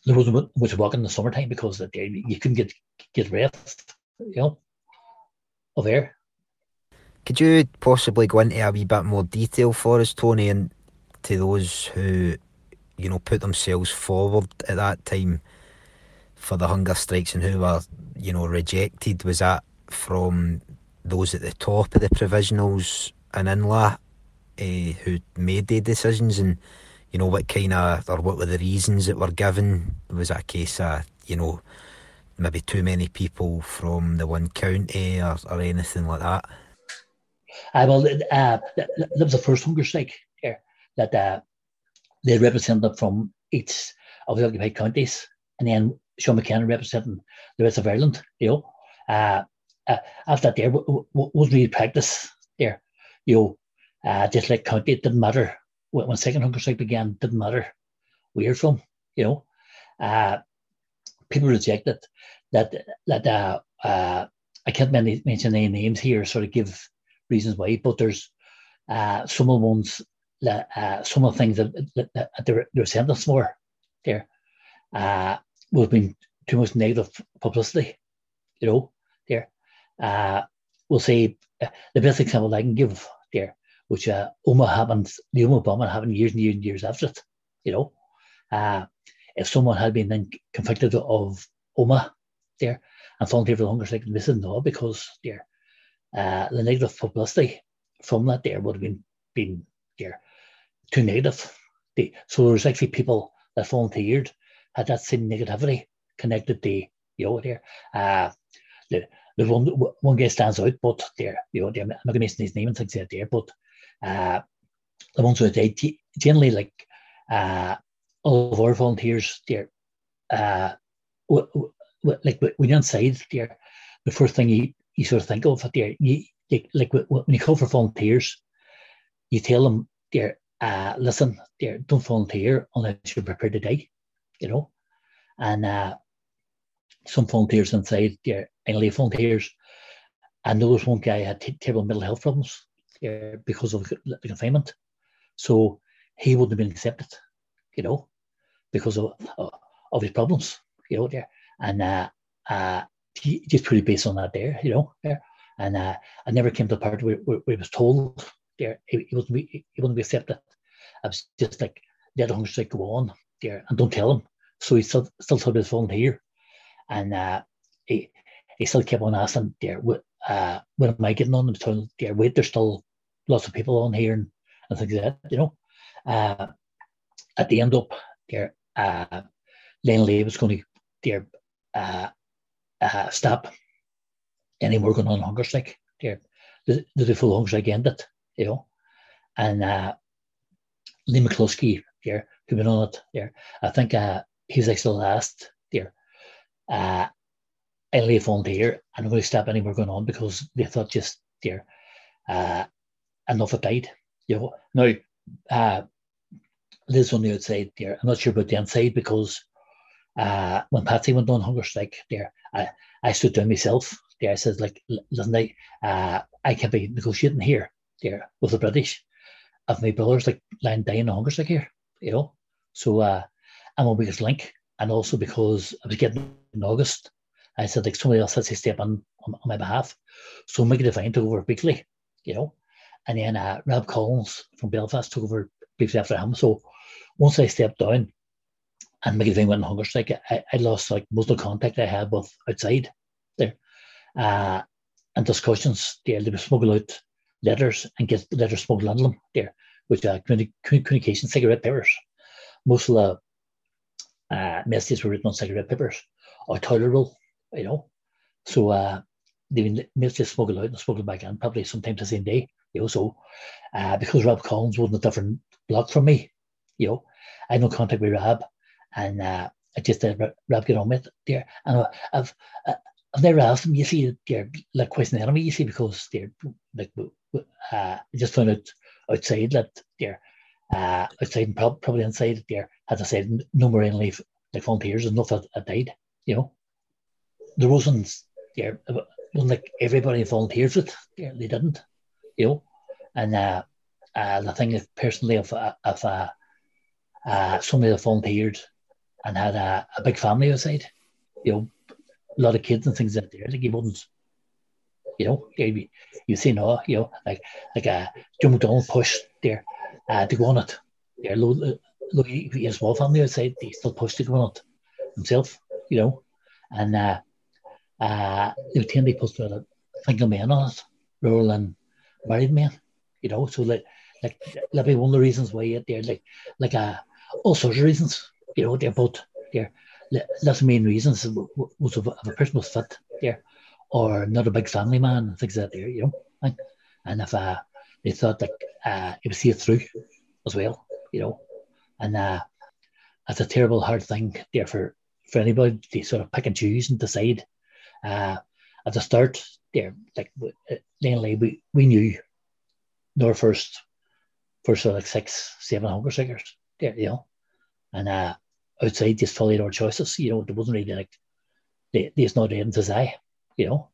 there wasn't much walk in the summertime because the day you couldn't get get rest, you know, of air. Could you possibly go into a wee bit more detail for us, Tony, and to those who, you know, put themselves forward at that time for the hunger strikes and who were, you know, rejected? Was that from those at the top of the provisionals in INLA uh, who made the decisions and you know what kind of or what were the reasons that were given. Was it a case of you know maybe too many people from the one county or, or anything like that. Uh, well uh, that was the first hunger strike here that uh, they represented from each of the occupied counties and then Sean McKenna representing the rest of Ireland you know. Uh, uh, after that there w- w- really practice there. You know, uh, just like county, it didn't matter when, when second hunger strike began. Didn't matter where from. You know, uh, people rejected that that uh, uh, I can't mention any names here, sort of give reasons why, but there's uh, some of the ones that uh, some of the things that, that, that they're, they're us for there uh, have been too much negative publicity, you know, uh, we'll say uh, the best example I can give there, which uh, Omagh happened, the Omagh bombing happened years and years and years after it. You know, uh, if someone had been then convicted of Omagh there and volunteered for the hunger strike, this is not because there, uh, the negative publicity from that there would have been been there too negative. They, so there's actually people that volunteered had that same negativity connected to you know there. Uh, the there's one one guy stands out, but there, you know, I'm not going to mention his name and things like there, but uh, the ones who they generally like uh, all of our volunteers, there, uh, w- w- like when you're inside there, the first thing you, you sort of think of there, you, like when you call for volunteers, you tell them there, uh, listen, there, don't volunteer unless you're prepared to die, you know, and uh, some volunteers inside there, INLA volunteers, and there was one guy had t- terrible mental health problems uh, because of the confinement, so he wouldn't have been accepted, you know, because of uh, of his problems, you know, there, and uh, uh, he just pretty based on that there, you know, there, and uh, I never came to the part where, where, where he was told there he, he wouldn't be he wouldn't be accepted. I was just like, let the hunger strike go on there, and don't tell him. So he still still told his volunteer and uh, he, he still kept on asking, there, what, uh, when am I getting on? the am there, wait, there's still lots of people on here and, and things like that, you know. Uh, at the end up, there, uh, Lane Lee was going to there, uh, uh, stop any more going on hunger strike. There, the, the full hunger strike ended, you know. And uh, Liam McCloskey there, who been on it there, I think uh, he's actually the last there uh, Ellie volunteer and I'm going to stop any more going on because they thought just there uh, enough had died. You know, now uh, Liz on the outside there. I'm not sure about the inside because uh, when Patsy went on hunger strike there, I, I stood down myself there. I said like, listen, I, uh, I can be negotiating here there with the British. Of my brothers like lying dying on hunger strike here, you know. So uh, I'm a biggest link and also because I was getting in August, I said like somebody else has to step on, on, on my behalf. So Mickey Devine took over briefly, you know, and then uh, Rob Collins from Belfast took over briefly after him. So once I stepped down and Mickey Devine went on hunger strike, I, I lost like most of the contact I had with outside there. Uh, and discussions there, they would smuggle out letters and get letters smuggled into them there, which uh, communication cigarette papers. Most of the uh, messages were written on cigarette papers or toilet roll, you know. So uh, they may just smuggle out and smuggled back in, probably sometimes the same day. You know, so uh, because Rob Collins wasn't a different block from me, you know, I had no contact with Rob, and uh, I just did Rob get on with there, and uh, I've. Uh, I've never asked them, you see, they're like questioning me, you see, because they're like, uh, I just found out outside that they're uh, outside and probably inside there, as I said, no more any like volunteers and nothing had died, you know. There wasn't there wasn't like everybody volunteers with they didn't, you know. And uh, uh, the thing is personally if if uh, uh, somebody that volunteered and had a, a big family outside, you know, a lot of kids and things out there, like he wouldn't you know, you, you see now, you know, like like uh, Joe McDonnell pushed there uh, to go on it. Yeah, look, he, a small family outside, he still pushed to go on it himself, you know, and uh, uh, they tend to put a single man on it rather than married man, you know. So like, like that'd be one of the reasons why they're like, like uh, all sorts of reasons, you know. They're both they're that's the main reasons was if a person was fit there or not a big family man things like that there, you know. And, and if uh, they thought that uh, it would see it through as well, you know. And uh, that's a terrible, hard thing there for, for anybody to sort of pick and choose and decide. Uh, at the start, there, like mainly we, we knew our first, first sort of like six, seven hunger strikers there, you know. And uh, outside, just followed our choices, you know. There wasn't really like, they, there's not able to say, you know.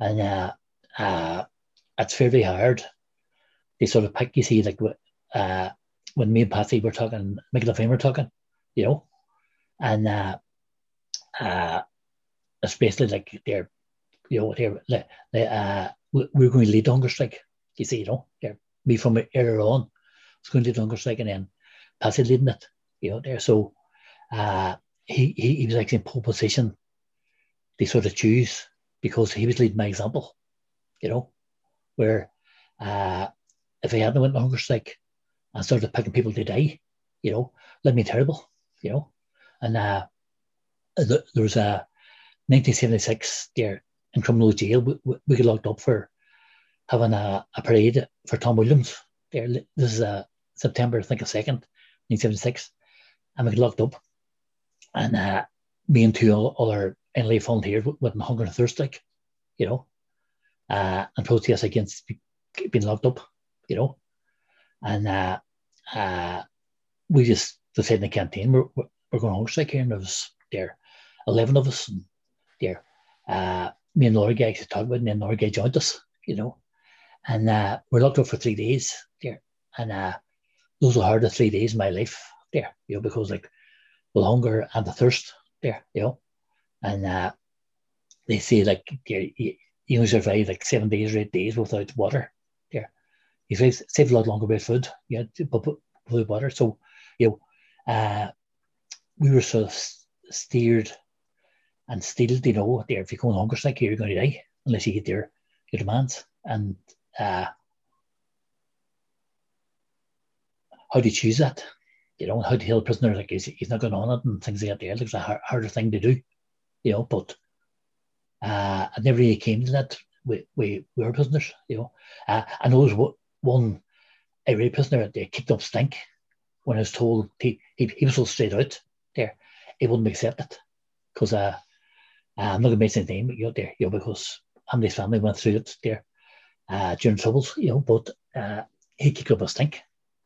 And uh, uh, it's very hard they sort of pick, you see, like uh, when me and Patsy were talking, Michael Fame were talking, you know, and uh, uh, it's basically like they're, you know, they're, they, uh, we're going to lead hunger strike, you see, you know, they're, me from earlier on, it's going to lead hunger strike and then Patsy leading it, you know, there. So uh, he, he, he was like in pole position. They sort of choose because he was leading my example, you know, where uh, if I hadn't went on hunger strike and started picking people to die, you know, that'd be terrible, you know. And uh, there was a 1976 there in Crumlin jail. We, we got locked up for having a, a parade for Tom Williams. There, this is uh, September, I think, a second, 1976, and we got locked up. And uh, me and two other INLA volunteers went on hunger and thirst strike, you know, uh, and protest against being locked up you know. And uh, uh, we just decided in the canteen. We're, we're going strike here, and there was there eleven of us, and there uh, me and Laura Gay actually talked about, it, and then Laura Gay joined us, you know. And uh, we're locked up for three days there, and uh, those were hard the three days of my life there, you know, because like the hunger and the thirst there, you know, and uh, they say like you, you survive like seven days or eight days without water you save, save a lot longer with food, yeah, but with water. So, you know, uh, we were sort of steered and steeled, you know, there if you go on hunger strike, you're going to die unless you get your your demands. And uh, how do you choose that? You know, how to heal a prisoner like he's, he's not going on it and things like that. There, it's a hard, harder thing to do, you know. But uh, I never really came to that. We we, we were prisoners, you know. Uh, I know what one a prisoner they kicked up stink when I was told he, he, he was so straight out there, he wouldn't accept it because uh, I'm not going to mention his name, you know, there, you know, because his family went through it there uh, during troubles, you know, but uh, he kicked up a stink,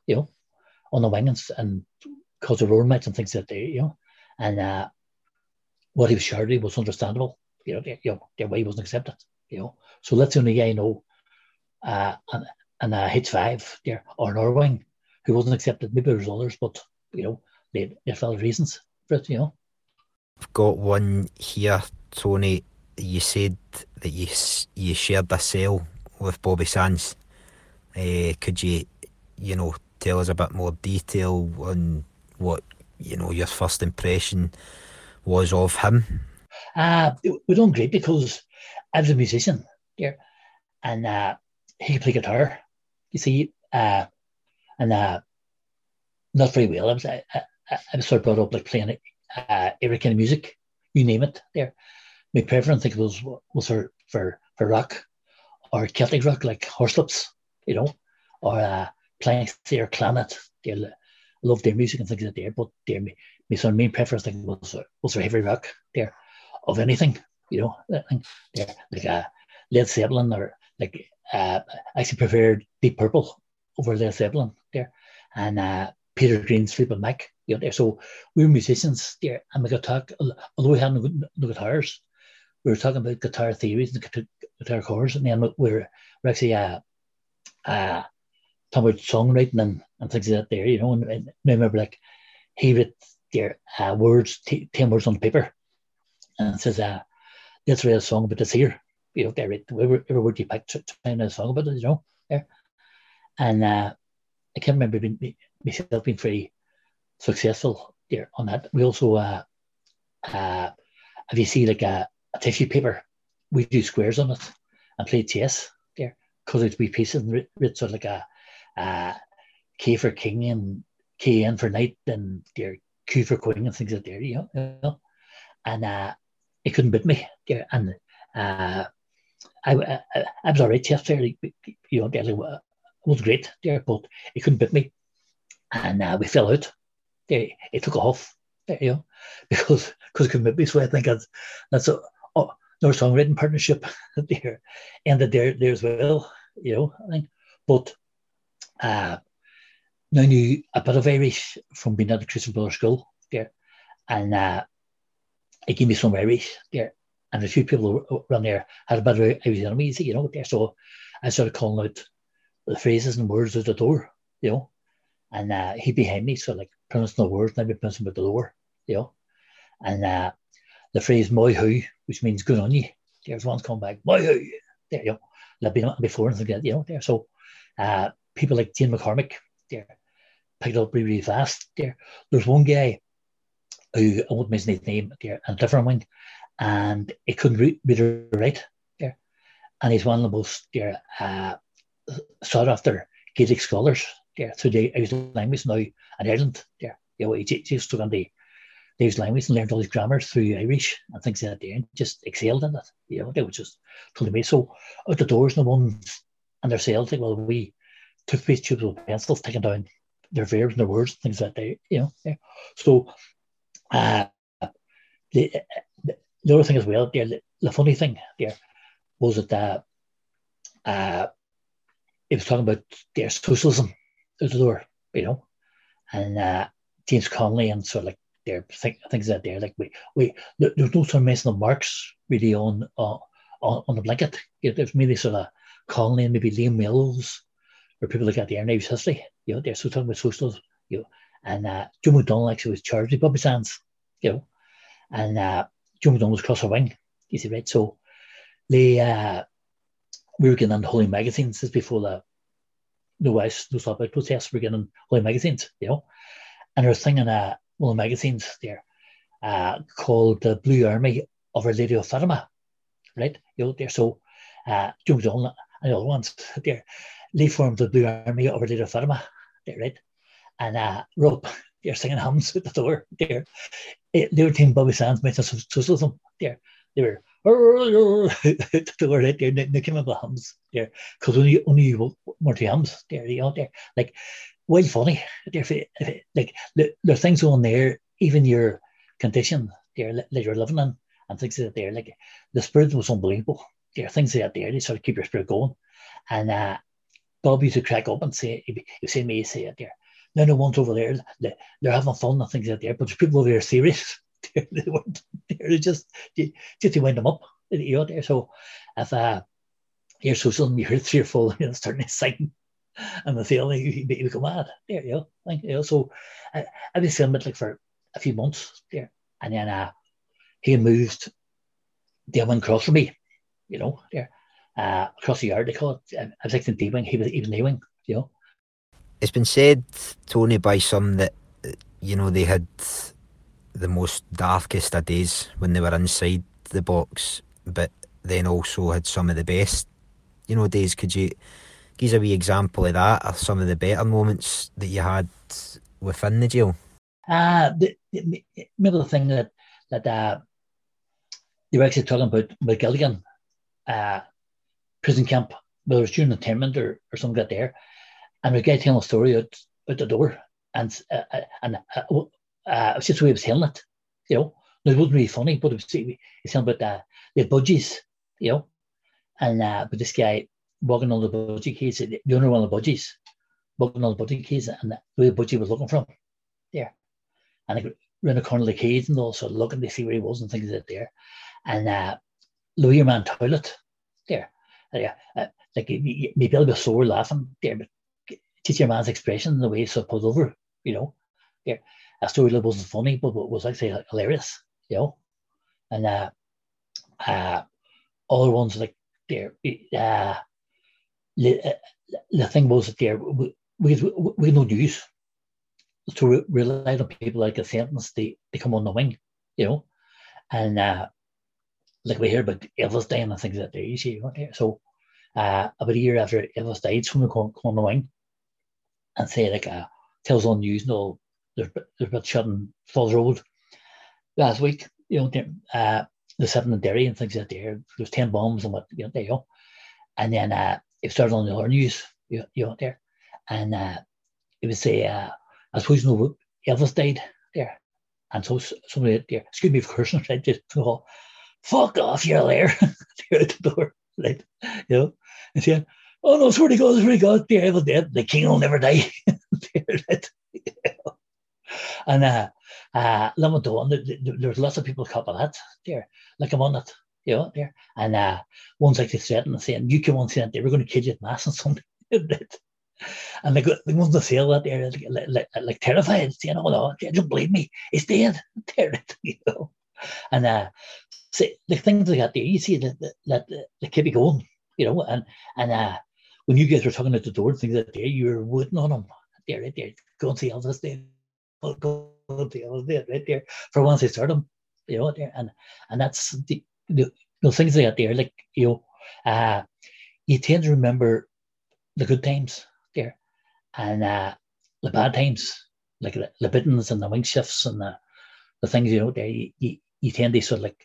you know, on the wings and caused a roar match and things like that, you know, and uh, what he was shouting was understandable, you know, you know, their way he wasn't accepted, you know, so the only guy I know, uh, and and uh, H5 there, or Norwing, who wasn't accepted. Maybe there's others, but, you know, they, they valid reasons for it, you know. I've got one here, Tony. You said that you you shared a cell with Bobby Sands. Uh, could you, you know, tell us a bit more detail on what you know your first impression was of him? Uh, we done great because I was a musician there, and uh, he could play guitar, you see, uh, and uh, not very well. I was I, I, I was sort of brought up like playing uh, every kind of music, you name it. There, my preference, I think, was was for for for rock or Celtic rock like Horslips, you know, or uh, playing their Clannad. They love their music and things like that. But their my sort of main preference I think was was for heavy rock there of anything, you know, there like uh, Led Zeppelin or like uh, I actually preferred Deep Purple over Led Zeppelin there, and uh, Peter Green's Fleetwood Mac. You know, there. So we were musicians there, and we got talk. Although we had no, no guitars, we were talking about guitar theories and guitar chords, and then we were, we're actually uh, uh, talking about songwriting and, and things like that there. You know, and, and I remember like he wrote their uh, words, t- ten words on the paper, and says, uh, "Let's write a song about this here." You know, they it, word you pick, write a song about it. You know, there, and uh, I can't remember being, myself being very successful there on that. We also, uh, uh, if you see like a, a tissue paper, we do squares on it and play chess there because it's wee pieces and writ sort of like a, a K for king and K in for knight and there Q for queen and things like that. You know, you know? and uh, it couldn't beat me there and. Uh, I, I, I was alright there, you know, it was great there, but it couldn't beat me and uh, we fell out. They, it took off, you know, because because it couldn't be. So I think that's that's a oh, no songwriting partnership there ended there there as well, you know. I think, but uh, I knew a bit of Irish from being at the Christian Brothers School there, and uh, it gave me some Irish there. And a few people around there had a bit of Irish enemies, you know, there. So I started calling out the phrases and words at the door, you know, and uh, he behind me, so like pronouncing the words, maybe pronouncing with the lower, you know. And uh, the phrase "moi hu," which means "good on you," there's one's come back "moi hu," there you go. Like been before and like that, you know. There, so uh, people like Jane McCormick, there picked up really, really fast. There, there's one guy who I won't mention his name there, and different one, and he couldn't read, read or write there, and he's one of the most uh, sought after Gaelic scholars there through the Irish language now in Ireland. There, you know, he just took on the, the Irish language and learned all his grammar through Irish and things like that there and just excelled in it. You know, they were just totally amazing. So out the doors, the ones and their sales, like, well, we took these tubes with pencils, taking down their verbs and their words, things like that, you know. Yeah. So uh, the, the other thing as well, the, the funny thing there was that uh, uh, it was talking about their socialism out the door, you know. And uh, James Connolly and sort of like their th- things that there, like we we there's no sort of mention of Marx really on on, on the blanket. You know, there's maybe sort of Connolly and maybe Liam Mellows or people like that in Irish history. You know, they're so talking about socialism, you know. And uh, Joe McDonnell actually was charged with Bobby Sands, you know. And uh, Joe McDonnell was across the wing, you see, right? So they uh, we were getting on Holy magazines this before the no wash, no slop out protests We were getting all magazines, you know. And there was thing in uh, one of the magazines there uh, called the Blue Army of Our Lady of Fatima, right? You know, there. So uh, Joe McDonnell and the other ones there, they formed the Blue Army of Our Lady of Fatima, there, right? And uh, Rob, they're singing hymns at the door there. It, they were team Bobby Sands mentioned socialism there. They were the door right there, they came up with hums there, because only only more two hums there, you know, there, like, well funny, there, if it, if it, like, the, there are things on there, even your condition there that you're living in, and things that there, like, the spirit was unbelievable. There are things that there, they sort of keep your spirit going, and uh, Bob used to crack up and say, you see me say it there. No, no one's over there. They're having fun and things like that but there's people over there serious. they weren't there. just just to wind them up. You know, there. So if uh, you're social you hear three or four, you know, starting to sing, and the feeling you, you become mad. There, you go. Like, you. So I, I've been filming it like for a few months there, and then uh, he moved the one across from me. You know, there. Uh, across the yard, they call it. I was like in D wing, he was even D wing, you know. It's been said, Tony, by some that you know they had the most darkest of days when they were inside the box, but then also had some of the best, you know, days. Could you give us a wee example of that, or some of the better moments that you had within the jail? Uh, the, the, maybe the thing that that uh, were actually talking about Magilligan, uh, prison camp, whether it's during internment or, or something like there. And the guy telling a story out, out the door. And uh, uh and uh, uh, it was just the way he was telling it, you know. it wasn't really funny, but it was, telling about uh, the budgies, you know. And uh, but this guy walking on the budgie keys, the owner of one of the budgies, walking on the budgie keys, and the way the budgie was looking from there. And I around the corner of the keys and also looking to see where he was and things like that there. And uh, Louis Man toilet there. Uh, uh, like maybe I'll be sore laughing there, but teach your man's expression the way it's pulled over, you know. Yeah. A story that wasn't funny, but was actually hilarious, you know. And uh, uh, other ones like there, uh, the, uh, the thing was that there, we, we, we had no news. So we relied on people like a sentence, they, they come on the wing, you know. And uh, like we hear about Elvis dying and things like that, you see, so uh, about a year after Elvis died, someone come, come on the wing and say like a tells on news, no, there's there's been shutting Falls Road. Last week, you know, uh, the seven in Derry and things like. There, there's ten bombs and what you know, there you. And then uh, it started on the other news, you, you know, there, and uh, it would say, uh, I suppose you know, Elvis died there, and so somebody there, excuse me for cursing, right, just go, fuck off, you're there, the door, right, you know, and saying, oh no, swear to God, swear to God, the evil dead, the king will never die, and uh, uh, Lamont there, there's lots of people by that there, like I'm on it, you know, there. And uh, one's like threatening and saying, you come on saying they were going to kill you at mass and something. and they, go, the ones that say that they're like, like, like, terrified, saying, oh no, don't believe me, it's dead. you know. And uh, see, the things like that there, you see that, that, that they keep it going, you know, and, and uh, when you guys were talking at the door and things like that there, you were waiting on them. There, right there, go and see Elvis there. Go and see Elvis there, right there. For once they start them, you know, there, and and that's the, the, the things they got there, like you know, uh, you tend to remember the good times there, and uh, the bad times, like the, the and the wing shifts and the the things you know there, you, you, you tend to sort of like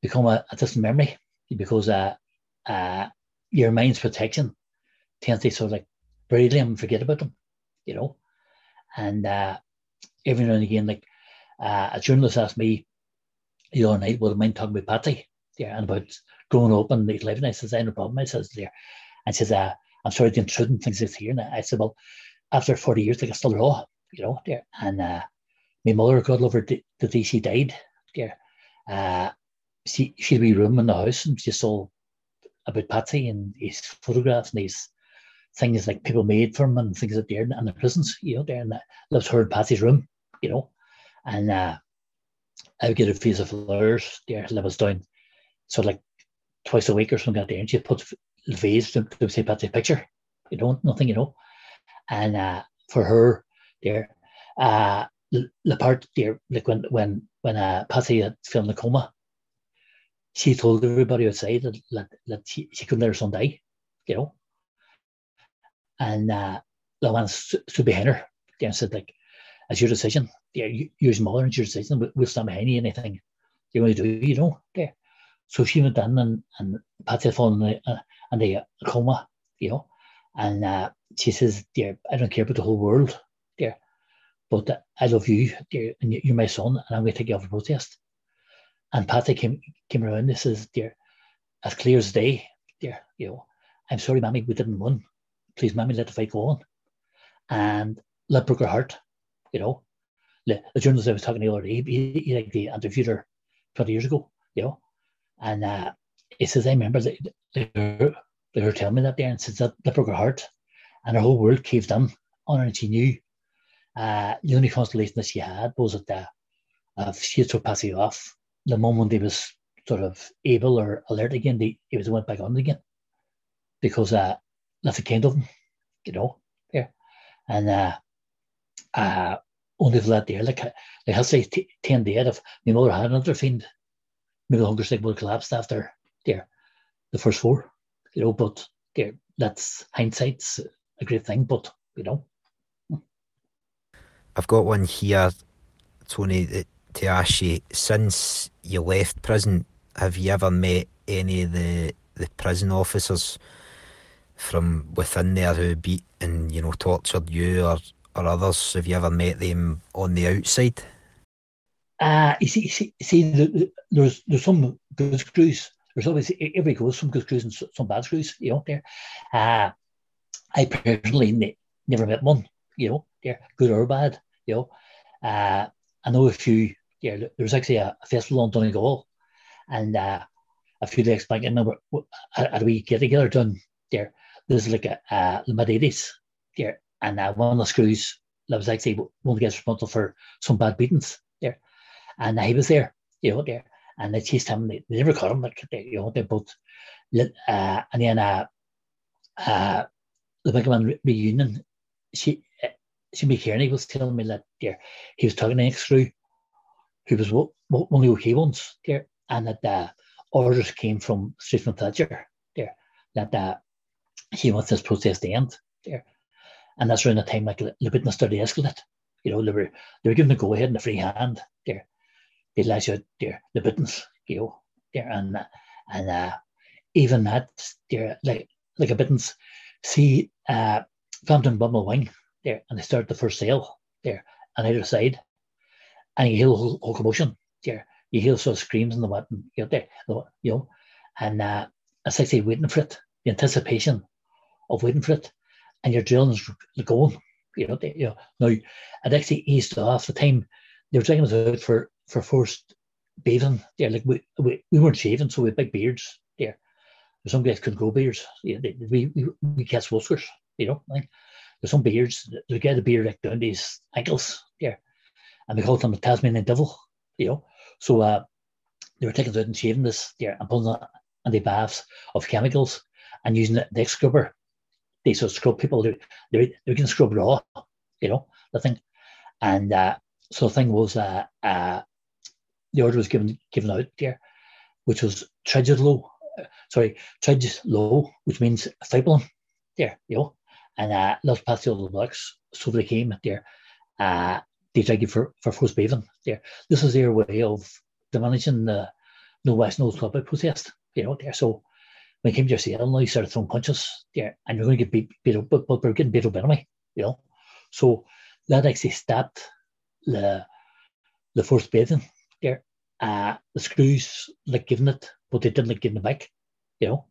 become a, a distant memory because uh, uh, your mind's protection tends to sort of like bury them forget about them, you know. And uh, every now and again, like uh, a journalist asked me the other night, would I mind talking about Patsy? Yeah, and about growing up and his life. I says, I no problem. I says there. And says, uh, I'm sorry the intrude and things like here. And I said, Well, after 40 years, like I still raw, you know, there. And uh, my mother, God love her, the, day she died, there, uh, she, she had a wee room in the house and she saw about Patsy and his photographs and his things like people made for him and things like there and the prisons, you know, there. And that lives in Patsy's room you know. And uh, I would get a piece of flowers there that was down. So like twice a week or something like that, and she put the vase to, to say the picture, you know, nothing, you know. And uh, for her there, uh, the, the part there, like when when when uh, Patsy had filmed the coma, she told everybody outside that, that, that she, she couldn't let her son die, you know. And uh, the one stood behind her there and said, like, it's your decision. Yeah, you, use mother, it's your decision. We'll stand behind you, anything you want to do, you know. There. So she went in and, and Patsy fallen in the, uh, in the coma, you know. And uh, she says, dear, I don't care about the whole world, dear, but uh, I love you, dear, and you're my son, and I'm going to take you off a protest. And Patsy came came around and says, dear, as clear as day, dear, you know, I'm sorry, mommy, we didn't win. Please, mommy, let the fight go on. And let broke her heart you know, the, the journalist I was talking to earlier, he, he, he like the interviewed her 20 years ago, you know, and uh, he says, I remember they, they, were, they telling me that there and says that, broke her heart and her whole world caved in on her and she knew uh, the only consolation that she had was that uh, uh, she had passed off the moment he was sort of able or alert again, they, he was went back on again because uh, that's a kind of them, you know, there. And uh, uh, only for that there. Like, like I'll say, t- 10 dead if my mother had another fiend, maybe the hunger strike would have collapsed after there, the first four, you know, but there, that's hindsight's a great thing, but, you know. I've got one here, Tony, to ask you. Since you left prison, have you ever met any of the the prison officers from within there who beat and you know tortured you or or others? Have you ever met them on the outside? Uh, you see, see, see the, the, there's there's some good screws. There's always every goes some good screws and some bad screws. You know, there. Uh, I personally ne- never met one. You know, there good or bad. You know, uh, I know a few. Yeah, there was actually a, a festival on Donegal, and uh, a few days back, I remember had we get together done there. There's like a uh, the mid eighties there, and uh, one of the screws that was actually one of the guys responsible for some bad beatings there, and he was there, you know, there, and they chased him. They, they never caught him, like they, you know, they both, uh, and then uh, uh, the big man reunion, she, uh, she McKierney was telling me that there he was talking to an ex-screw who was one of the okay ones there, and that uh, orders came from Stephen Thatcher there that uh, he wants this protest to end there. And that's around the time like the business started escalate. You know, they were they were given the go ahead and the free hand there. They let out there the buttons, you know, there and and uh, even that there like like a buttons see uh Frampton Bumble Wing there and they start the first sale there on either side. And you hear whole, whole commotion there. You hear sort of screams and the what you know, there, you know, and uh, it's like waiting for it, the anticipation of waiting for it and your drilling's going. You know, they, you know. Now, it actually eased off the time they were taking us out for for first bathing. Yeah, like we, we, we weren't shaving, so we had big beards. There, some guys couldn't grow beards. Yeah, they, we we we catch whiskers. You know, like there's some beards. They get a beard like down these ankles. Yeah, and they called them the Tasmanian devil. You know, so uh, they were taking us out and shaving this. Yeah, and pulling on the baths of chemicals and using the, the scrubber they sort of scrub people. They they they can scrub raw, you know the thing. And uh, so the thing was, uh, uh, the order was given given out there, which was low, uh, sorry, low, which means fibulum there, you know. And uh, those passed the other blocks, so they came there. Uh, they tried you for for first bathing there. This is their way of diminishing the no wash no Club protest, you know. There, so when it came to your sale, now you started throwing punches there, and you're going to get beat, beat up, but, but we're getting beat up anyway, you know. So that actually stopped the the first bathing there. Uh, the screws like giving it, but they didn't like giving it back, you know.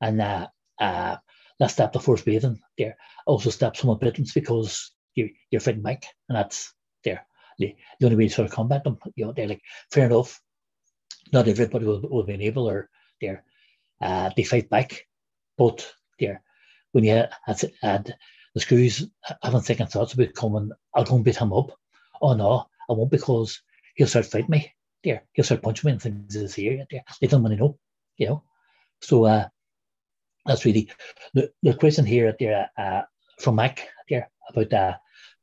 And uh, uh, that stopped the first bathing there. Also stopped some of the because you, you're fighting back, and that's there. The, the only way to sort of combat them, you know, they're like, fair enough, not everybody will, will be able or there uh, they fight back. But there, when you had, had the screws having second thoughts about coming, I'll go and beat him up. Oh no, I won't because he'll start fighting me. There, he'll start punching me and things is here. There, they don't to know, you know. So uh, that's really the, the question here there uh, from Mac there about uh,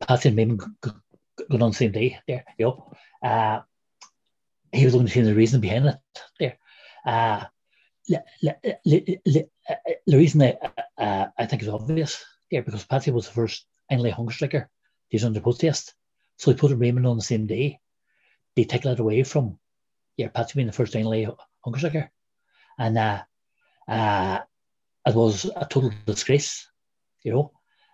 passing maybe going on the same day there, know. Uh, he was only seeing the reason behind it there. Uh, the reason I, uh, I think is obvious there because Patsy was the first INLA hunger striker he's under protest. So he put Raymond on the same day. They take that away from yeah, Patsy being the first INLA hunger striker. And uh, uh, it was a total disgrace, you know.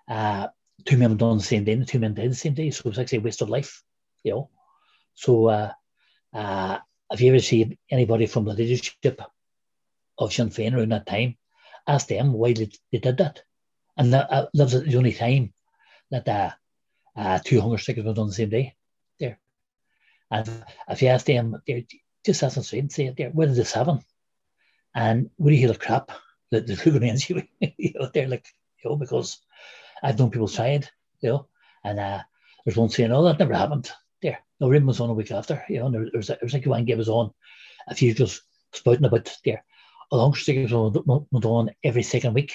Uh, two men done on the same day and two men died the same day. So it was actually a waste of life, you know. So uh, uh, have you ever seen anybody from the leadership of Sinn Féin around that time, asked them why they, they did that. And that, uh, that was the only time that uh, uh, two hunger strikers were on the same day there. And if you ask them, they're just ask them straight and say, it there, where did this happen? And would you hear the crap that the are going to you know, they're like, you know, because I've known people tried, you know, and uh, there's one saying, oh, that never happened. There, no, Rim was on a week after, you know, and there, was, was like one gave us on a few just spouting about there alongside went on every second week.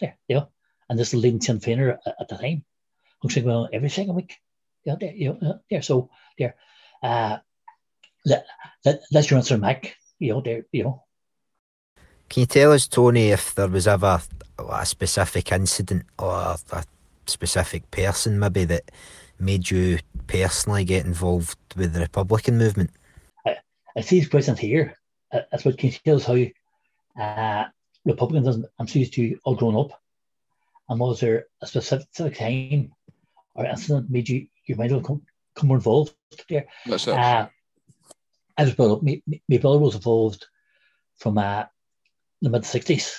Yeah, yeah. And this is leading Sinn Féiner at, at the time. Looks like every second week. Yeah, there, yeah, there. So there. Uh, let, let, let's your answer, Mac. You know, there, you know. Can you tell us, Tony, if there was ever a specific incident or a specific person maybe that made you personally get involved with the Republican movement? I, I see his questions here. That's what can you tell us how you uh, Republicans and CSU all grown up? And was there a specific time or incident made you your have come, come more involved there? That's it. Uh, I was brought up. My, my brother was involved from uh, the mid '60s,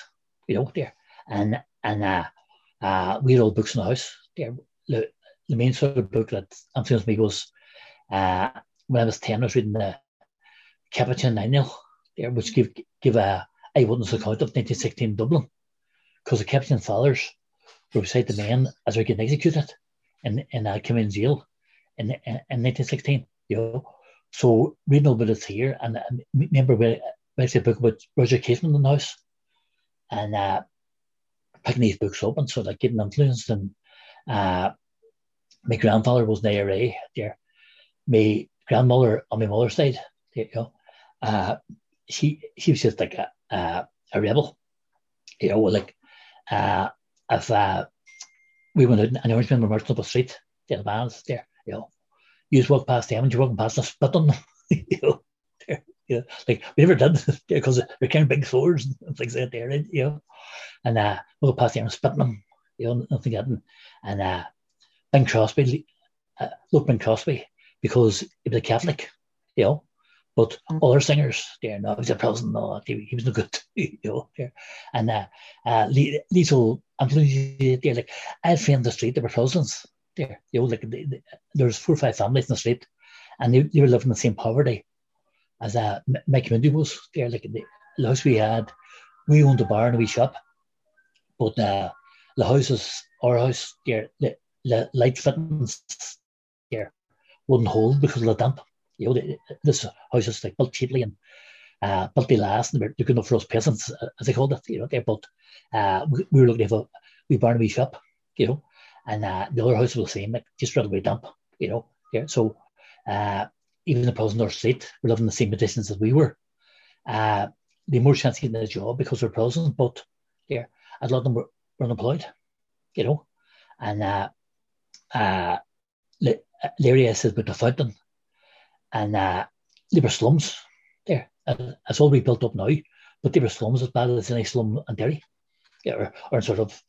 you know, there, and and uh, uh, we had all books in the house. There, the, the main sort of book that influenced me was uh, when I was ten. I was reading the Capuchin Annual, there, which give give a eyewitness account of 1916 Dublin, because the Capuchin fathers were beside the men as they were getting executed in in uh, Kilmainham jail in, in, in 1916. You know, so reading all about it here, and I remember we read a book about Roger Casement in the house, and uh, picking these books up and sort of getting influenced. And uh, my grandfather was the IRA there. My grandmother on my mother's side, you know, uh, she she was just like a, a, a rebel, you know, like uh, if uh, we went out and I always remember marching up the street, the bands there, you know, you just walk past them and you're walking past them, spit on them, you know. You know, like we never did because they're carrying big swords and things like that there, you know. And uh, we'll go past them and spit them, you know, nothing getting. And uh, Bing Crosby, uh, look Bing Crosby, because he was a Catholic, you know. But mm. other singers, there, no, he was a Protestant, no, he, he was no good, you know. There. And uh, uh, little, I'm telling you, there, like, I in the street, there were Protestants, there. You know, like they, they, there was four or five families in the street, and they, they were living in the same poverty as uh, my community was there. Like the, the house we had, we owned a bar and a wee shop, but uh, the houses, our house there, the, the light fittings there wouldn't hold because of the damp. You know, this house is like built cheaply and uh, built to last, and good enough for us peasants, uh, as they called it. You know, there, but uh, we, we were looking to have a wee bar a wee shop. You know, and uh, the other house was the same, like just right dump, you know. Yeah. So uh, even the person or street were living the same conditions as we were. Uh, they more chance of getting a job because they're prisons, but yeah, a lot of them were, were unemployed, you know. And uh, uh, Larry said about the fountain, and uh, they were slums there. It's all rebuilt up now, but they were slums as bad as any slum in Derry, yeah, or, or sort of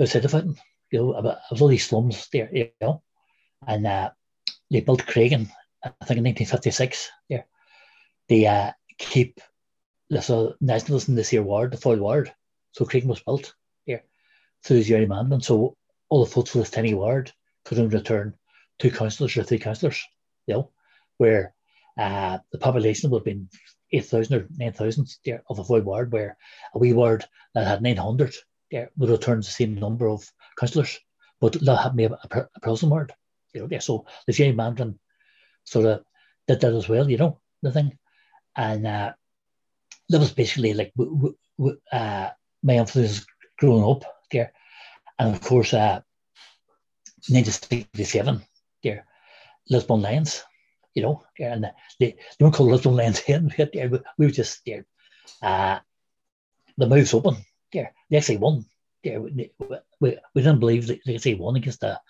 outside of it. you know, about, was all these slums there, you know, and uh, they built Creggan, I think in 1956. Yeah, they uh, keep so nationalists in this here ward, the Foyle ward. So Creggan was built here through the Amendment. So all the folks for this tiny ward could in return two councillors or three councillors, you know, where uh, the population would have been 8,000 or 9,000 of a Foyle ward, where a wee ward that had 900 there would return the same number of councillors, but they'll have me a, a, prison word. You know, yeah, so the gerrymandering sort of did that as well, you know, the thing. And uh, that was basically like w- w- uh, my influence growing up there. And of course, uh, 1967, there, Lisbon Lions, you know, and they, they weren't called Lisbon Lions then, we were just there. Uh, the mouth's open, there. They actually won yeah, we, we, we didn't believe that they say won against the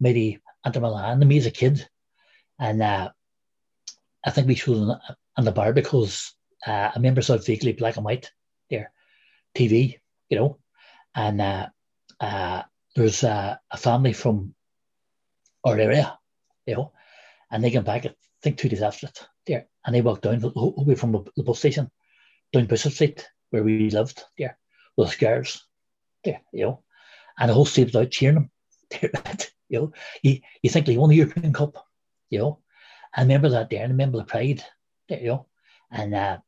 mighty Inter Milan. Me as a kid, and uh, I think we showed on, on the bar because uh, I remember saw vaguely black and white there, TV, you know, and uh, uh, there's a family from our area, you know, and they came back, I think two days after it, there, and they walked down away from the, the bus station down Bishop Street where we lived there with scars there, you know, and the whole street was out cheering him. you know, you, you think they won the European Cup, you know. I remember that there, and I remember the pride, there, you know, and uh,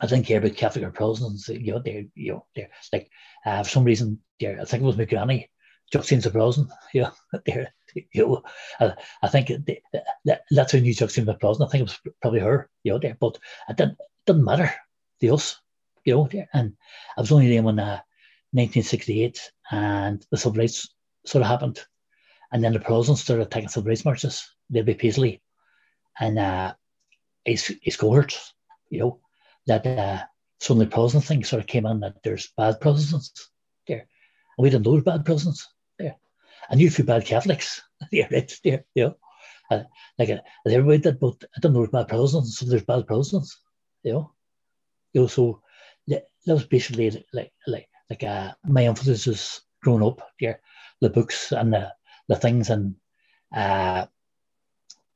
I didn't care about Catholic or Protestants, you know, they're, you know, they're like, uh, for some reason, there, I think it was my granny, Protestant, you know, there, you know, I, I think that, that's who knew was Protestant. I think it was probably her, you know, there, but it didn't, it didn't matter to us, you know, there. and I was only there when uh, 1968, and the civil rights sort of happened. And then the Protestants started taking civil rights marches. They'd be Paisley and uh, his, his cohorts, you know, that uh, suddenly Protestant thing sort of came in that there's bad Protestants there. And we didn't know bad Protestants. I knew a few bad Catholics yeah, right there, you know. Uh, like uh, everybody did, but I don't know there's bad Protestants, so there's bad Protestants, you know. You know, so that was basically like like like uh, my emphasis was growing up there, the books and the the things and uh,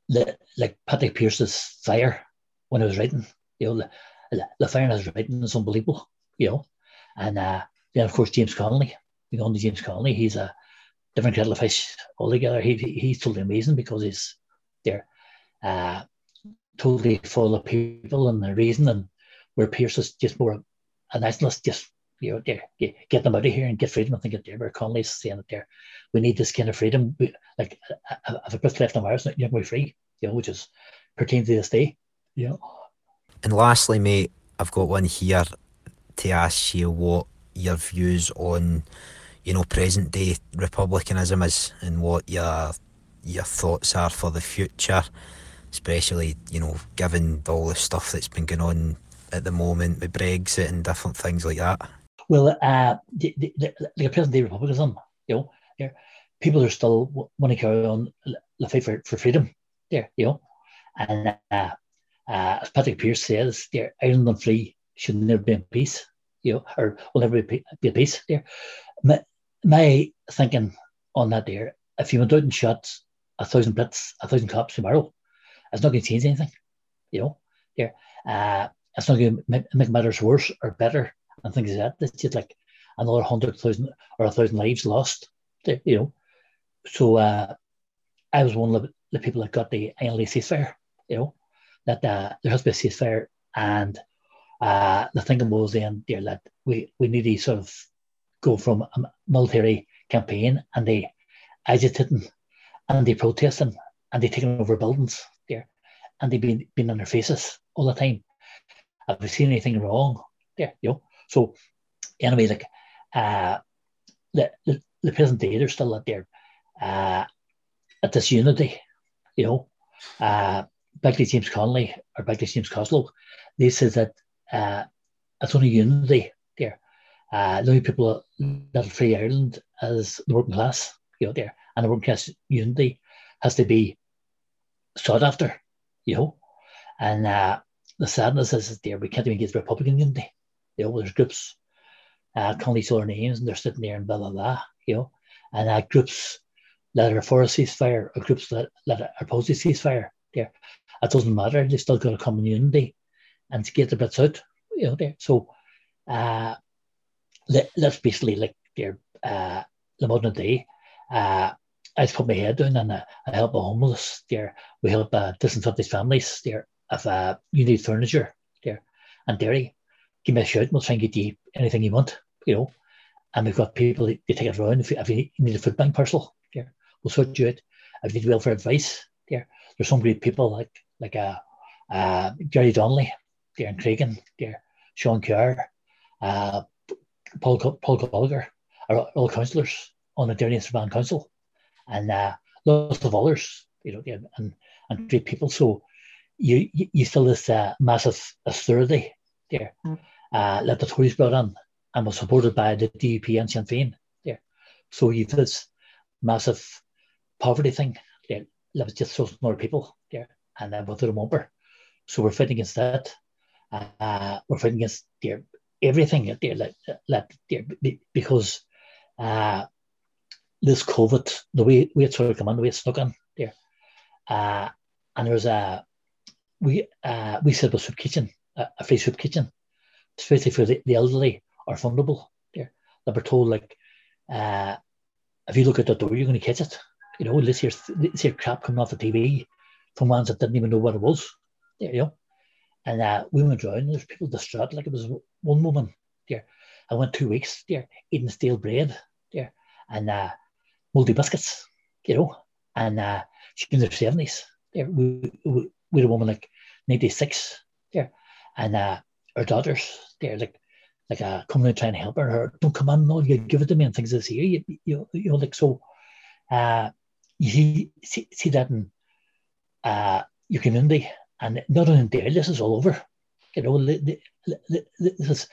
the like Patrick Pearse's fire when I was writing, you know, the, the fire in his writing is unbelievable, you know, and uh, then of course James Connolly, you know, James Connolly, he's a different kettle of fish altogether. He he's totally amazing because he's there, uh, totally full of people and the reason, and where Pearse is just more a nationalist, just you know, there, get them out of here and get freedom. I think there where Connolly's saying that there, we need this kind of freedom. We, like, if a bit left on Mars, you're going to be free, you know, which is pertains to this day, you know. And lastly, mate, I've got one here to ask you what your views on, you know, present day republicanism is and what your your thoughts are for the future, especially, you know, given all the stuff that's been going on at the moment with Brexit and different things like that. Well, uh, the, the, the, the present day republicanism, you know, there, people are still want to carry on the fight for, for freedom there, you know, and uh, uh, as Patrick Pearse says, there, Ireland and free should never be in peace, you know, or will never be, be peace there. My, thinking on that there, if you went out and shot a thousand Brits, a thousand cops tomorrow, it's not going to change anything, you know, there. Uh, it's not going to make matters worse or better and things like that. It's just like another hundred thousand or a thousand lives lost, there, you know. So uh, I was one of the people that got the INLA ceasefire, you know, that uh, there has to be a ceasefire. And uh, the thinking was then there that we, we need to sort of go from a military campaign and they agitating and they protesting and they taking over buildings there and they've been been on their faces all the time. Have we seen anything wrong there? You know. So anyway, like uh, the, the the present day, they're still out there uh, at this unity, you know. Uh, Beckley James Connolly or Beckley James Coslow, they said that uh, it's only unity there. Uh, only people that free Ireland as the working class, you know, there, and the working class unity has to be sought after, you know. And uh, the sadness is there we can't even get the Republican unity. You know, there's groups uh, calling each other names and they're sitting there and blah blah blah, you know, and uh, groups that are for a ceasefire or groups that, that are opposed to ceasefire. There, it doesn't matter. They've still got a common unity and to get the bits out, you know. There, so uh, that's basically like their uh, the modern day. Uh, I just put my head down and uh, I help the homeless. There, we help uh, disenfranchised families. There, if uh, you need furniture, there, and dairy, give me a shout. We'll try and get you anything you want. You know, and we've got people that take it around. If you, if you need a food bank parcel, there, we'll sort you out. If you need welfare advice, there, there's some great people like like uh, uh, Jerry Donnelly, there in Creggan, there, Sean Kerr, uh, Paul Paul Gallagher, are all councillors on the Derry and Strabane Council, and uh, lots of others, you know, and and great people. So you you still this uh, massive austerity there mm. uh, that the Tories brought in and was supported by the DUP and Sinn Féin there. So you've this massive poverty thing there that was just so more people there and then without a bumper. So we're fighting against that. Uh, we're fighting against there everything there like, like there because uh, this COVID, the way, way it's sort of come on, the way it's stuck on there. Uh, and there's a we uh, we set up a soup kitchen, a, a free soup kitchen, especially for the, the elderly or fundable. There, they were told like, uh, if you look at the door, you're going to catch it. You know, this here, this here crap coming off the TV from ones that didn't even know what it was. There, you know, and uh, we went there's people distraught. Like it was one woman there. I went two weeks there eating stale bread there and uh, moldy biscuits. You know, and uh, she's in her seventies. There, we, we with a woman like 96 there. And uh, her daughters there, like, like uh, coming and trying to help her. her Don't come on, no, you give it to me and things this here. You, you, you know, like, so uh, you see, see that in uh, your community. And not only there, this is all over. You know, this is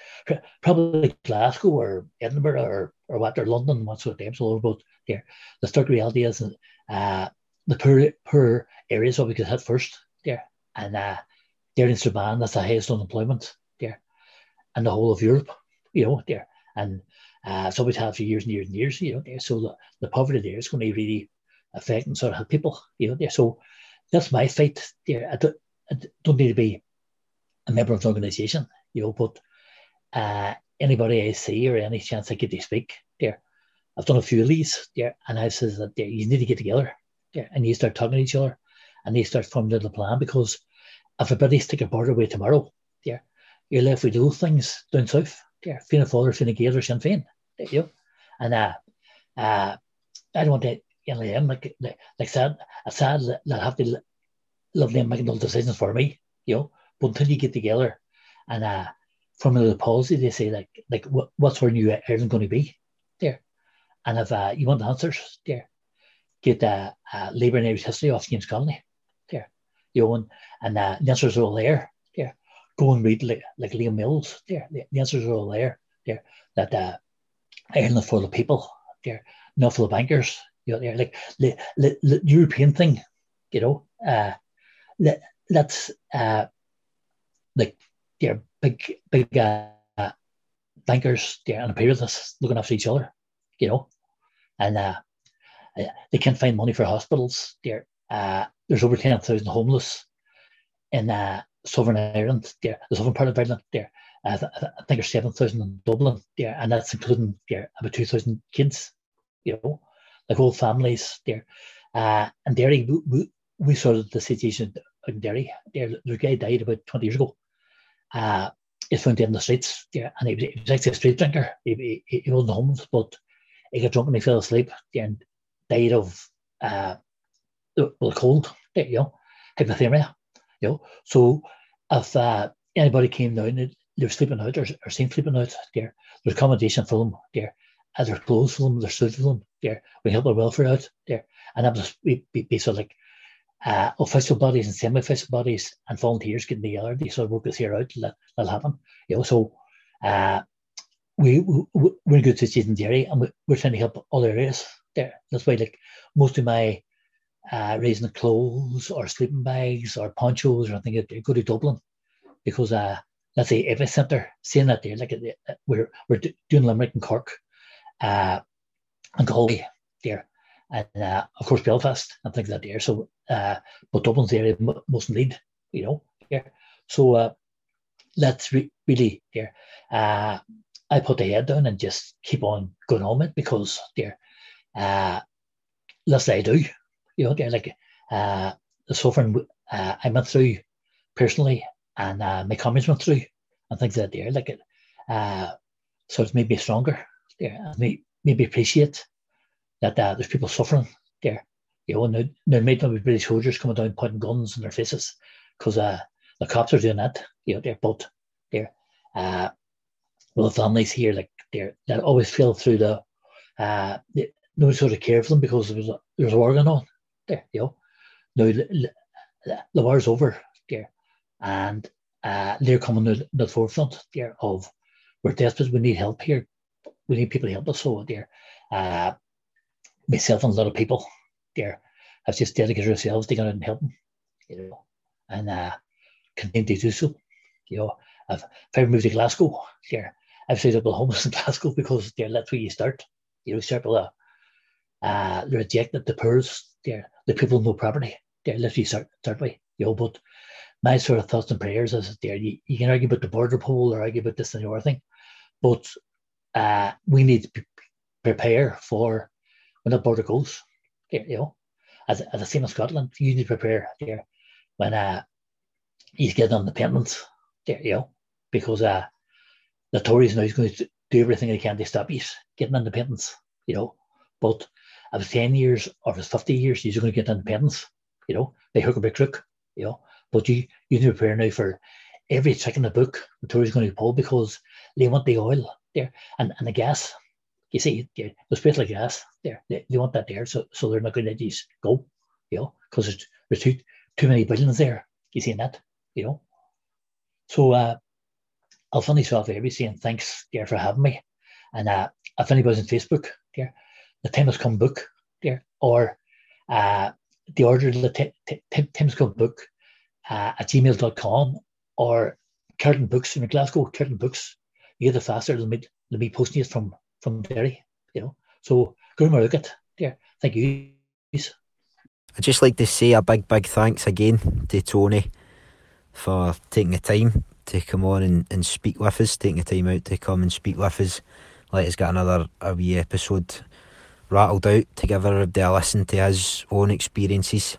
probably Glasgow or Edinburgh or, or what, or London, what sort of names all over. But there, the stark reality is uh, the poor, poor areas what we could hit first there. And uh, they're in Strabane, that's the highest unemployment there. and the whole of Europe, you know, there. And uh, so we've had for years and years and years, you know, there. So the, the poverty there is going to really affect and sort of people, you know, there. So that's my fight there. I don't, Don't need to be a member of the organization, you know, but uh, anybody I see or any chance I get to speak there, I've done a few of these there, and I says that there, you need to get together there and you start talking to each other and they start forming a little plan because if everybody's take a border away tomorrow, there, you're left with those things down south there, Fianna Fáil, Fine Gael or Sinn Féin, you know, and uh, uh, I don't want to, you know, like, like, like said, I said that have to love them making those decisions for me, you know, but until you get together and uh, formula the policy, they say like like what, what's our new Ireland going to be there, and if uh, you want the answers there, get uh, uh, Labour and Irish history off James Connolly there, you know, and, and uh, the answers are all there there. Go and read like like Liam Mellows there. The, the answers are all there there. That uh, Ireland for the people there, not for the bankers. You know, there like the, the, the European thing, you know. Uh, that that's uh, like they're big big uh, bankers there and imperialists looking after each other, you know, and uh, they can't find money for hospitals. There, uh, there's over ten thousand homeless in uh, Southern Ireland. There, the southern part of Ireland. There, I think there's seven thousand in Dublin. There, and that's including there about two thousand kids. You know, like whole families there. Uh, and we, we, we saw the situation in Derry. There, the guy died about twenty years ago. Uh, he's found dead in the streets. Yeah, and he was, he was actually a street drinker. He, he, he wasn't homeless, but he got drunk and he fell asleep and died of uh, cold, you know, hypothermia. You know, so if uh, anybody came down, they're sleeping out or, or seen sleeping out there, there's accommodation for them there, and there's clothes for them, there's food for them there. We help their welfare out there, and that was be, be, be sort of like uh, official bodies and semi-official bodies and volunteers getting together. They sort of work this here out. That, that'll happen. You know, so uh, we, we we're good situation in Derry, and we, we're trying to help other areas there. That's why, like most of my uh, raising clothes or sleeping bags or ponchos or anything, they go to Dublin because uh, that's the epicenter. Seeing that there, like we're we're doing Limerick and Cork, uh, and Galway there, and uh, of course Belfast and things like that there. So, uh, but Dublin's area mustn't lead, you know. Here, so uh, let's re- really here. Uh, I put the head down and just keep on going on it because there, uh, let's I do, you know. They're like uh, the suffering uh, I went through personally, and uh, my comments went through and things like that. There, like it, uh, so it's made me stronger. There, and maybe maybe appreciate that uh, there's people suffering there. You know, and there might not be British soldiers coming down pointing guns in their faces because uh, the cops are doing that. You know, they're both there. Uh, well, the families here, like they're always feel through the uh, no sort of care for them because there was a, there was a war going on there. You know, now the, the, the war's over there, and uh, they're coming to the forefront there of we're desperate. We need help here. We need people to help us. So there, uh, myself and a lot of people there have just dedicated ourselves to go out and help them, you know, and uh, continue to do so. You know, I've, if I moved to Glasgow, there, I've stayed up with homeless in Glasgow because there, that's where you start. You know, start with a, uh, rejected, the poorest, there, the people no property, there, literally start, start with, you know, but my sort of thoughts and prayers is there, you, you can argue about the border poll or argue about this and the other thing, but uh, we need to prepare for when the border goes. You know, as, as the same in Scotland, you need to prepare there when uh, he's getting on the pendants there, you know, because uh, the Tories now is going to do everything they can to stop you getting on the independence, you know. But if it's 10 years or if it's 50 years, you're going to get on the independence, you know, they hook or by crook, you know. But you, you need to prepare now for every trick in the book the Tories are going to pull because they want the oil there and, and the gas you see, there's like gas there. They, they want that there, so so they're not going to these go, you know, because there's, there's too too many billions there. You see that, you know. So uh, I'll finish off every saying thanks there for having me, and uh, if anybody's on Facebook there, the has come book there, or uh, the order of the t- t- t- Tim's come book uh, at gmail.com or Calton Books in Glasgow, Calton Books you get it faster than me, than me posting it from, from Derry, you know. So at there. Thank you. I'd just like to say a big, big thanks again to Tony for taking the time to come on and, and speak with us, taking the time out to come and speak with us. Let us get another a wee episode rattled out to give everybody a listen to his own experiences.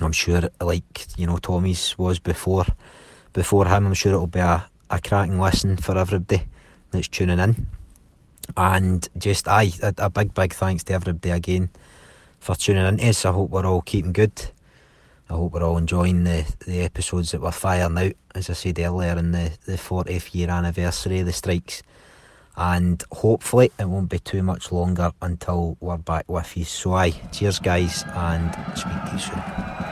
I'm sure, like you know, Tommy's was before before him. I'm sure it'll be a, a cracking listen for everybody that's tuning in. And just aye, a, big, big thanks to everybody again for tuning in to us. I hope we're all keeping good. I hope we're all enjoying the, the episodes that we're firing out, as I said earlier, in the, the 40th year anniversary of the strikes. And hopefully, it won't be too much longer until we're back with you. So, aye, cheers, guys, and speak to you soon.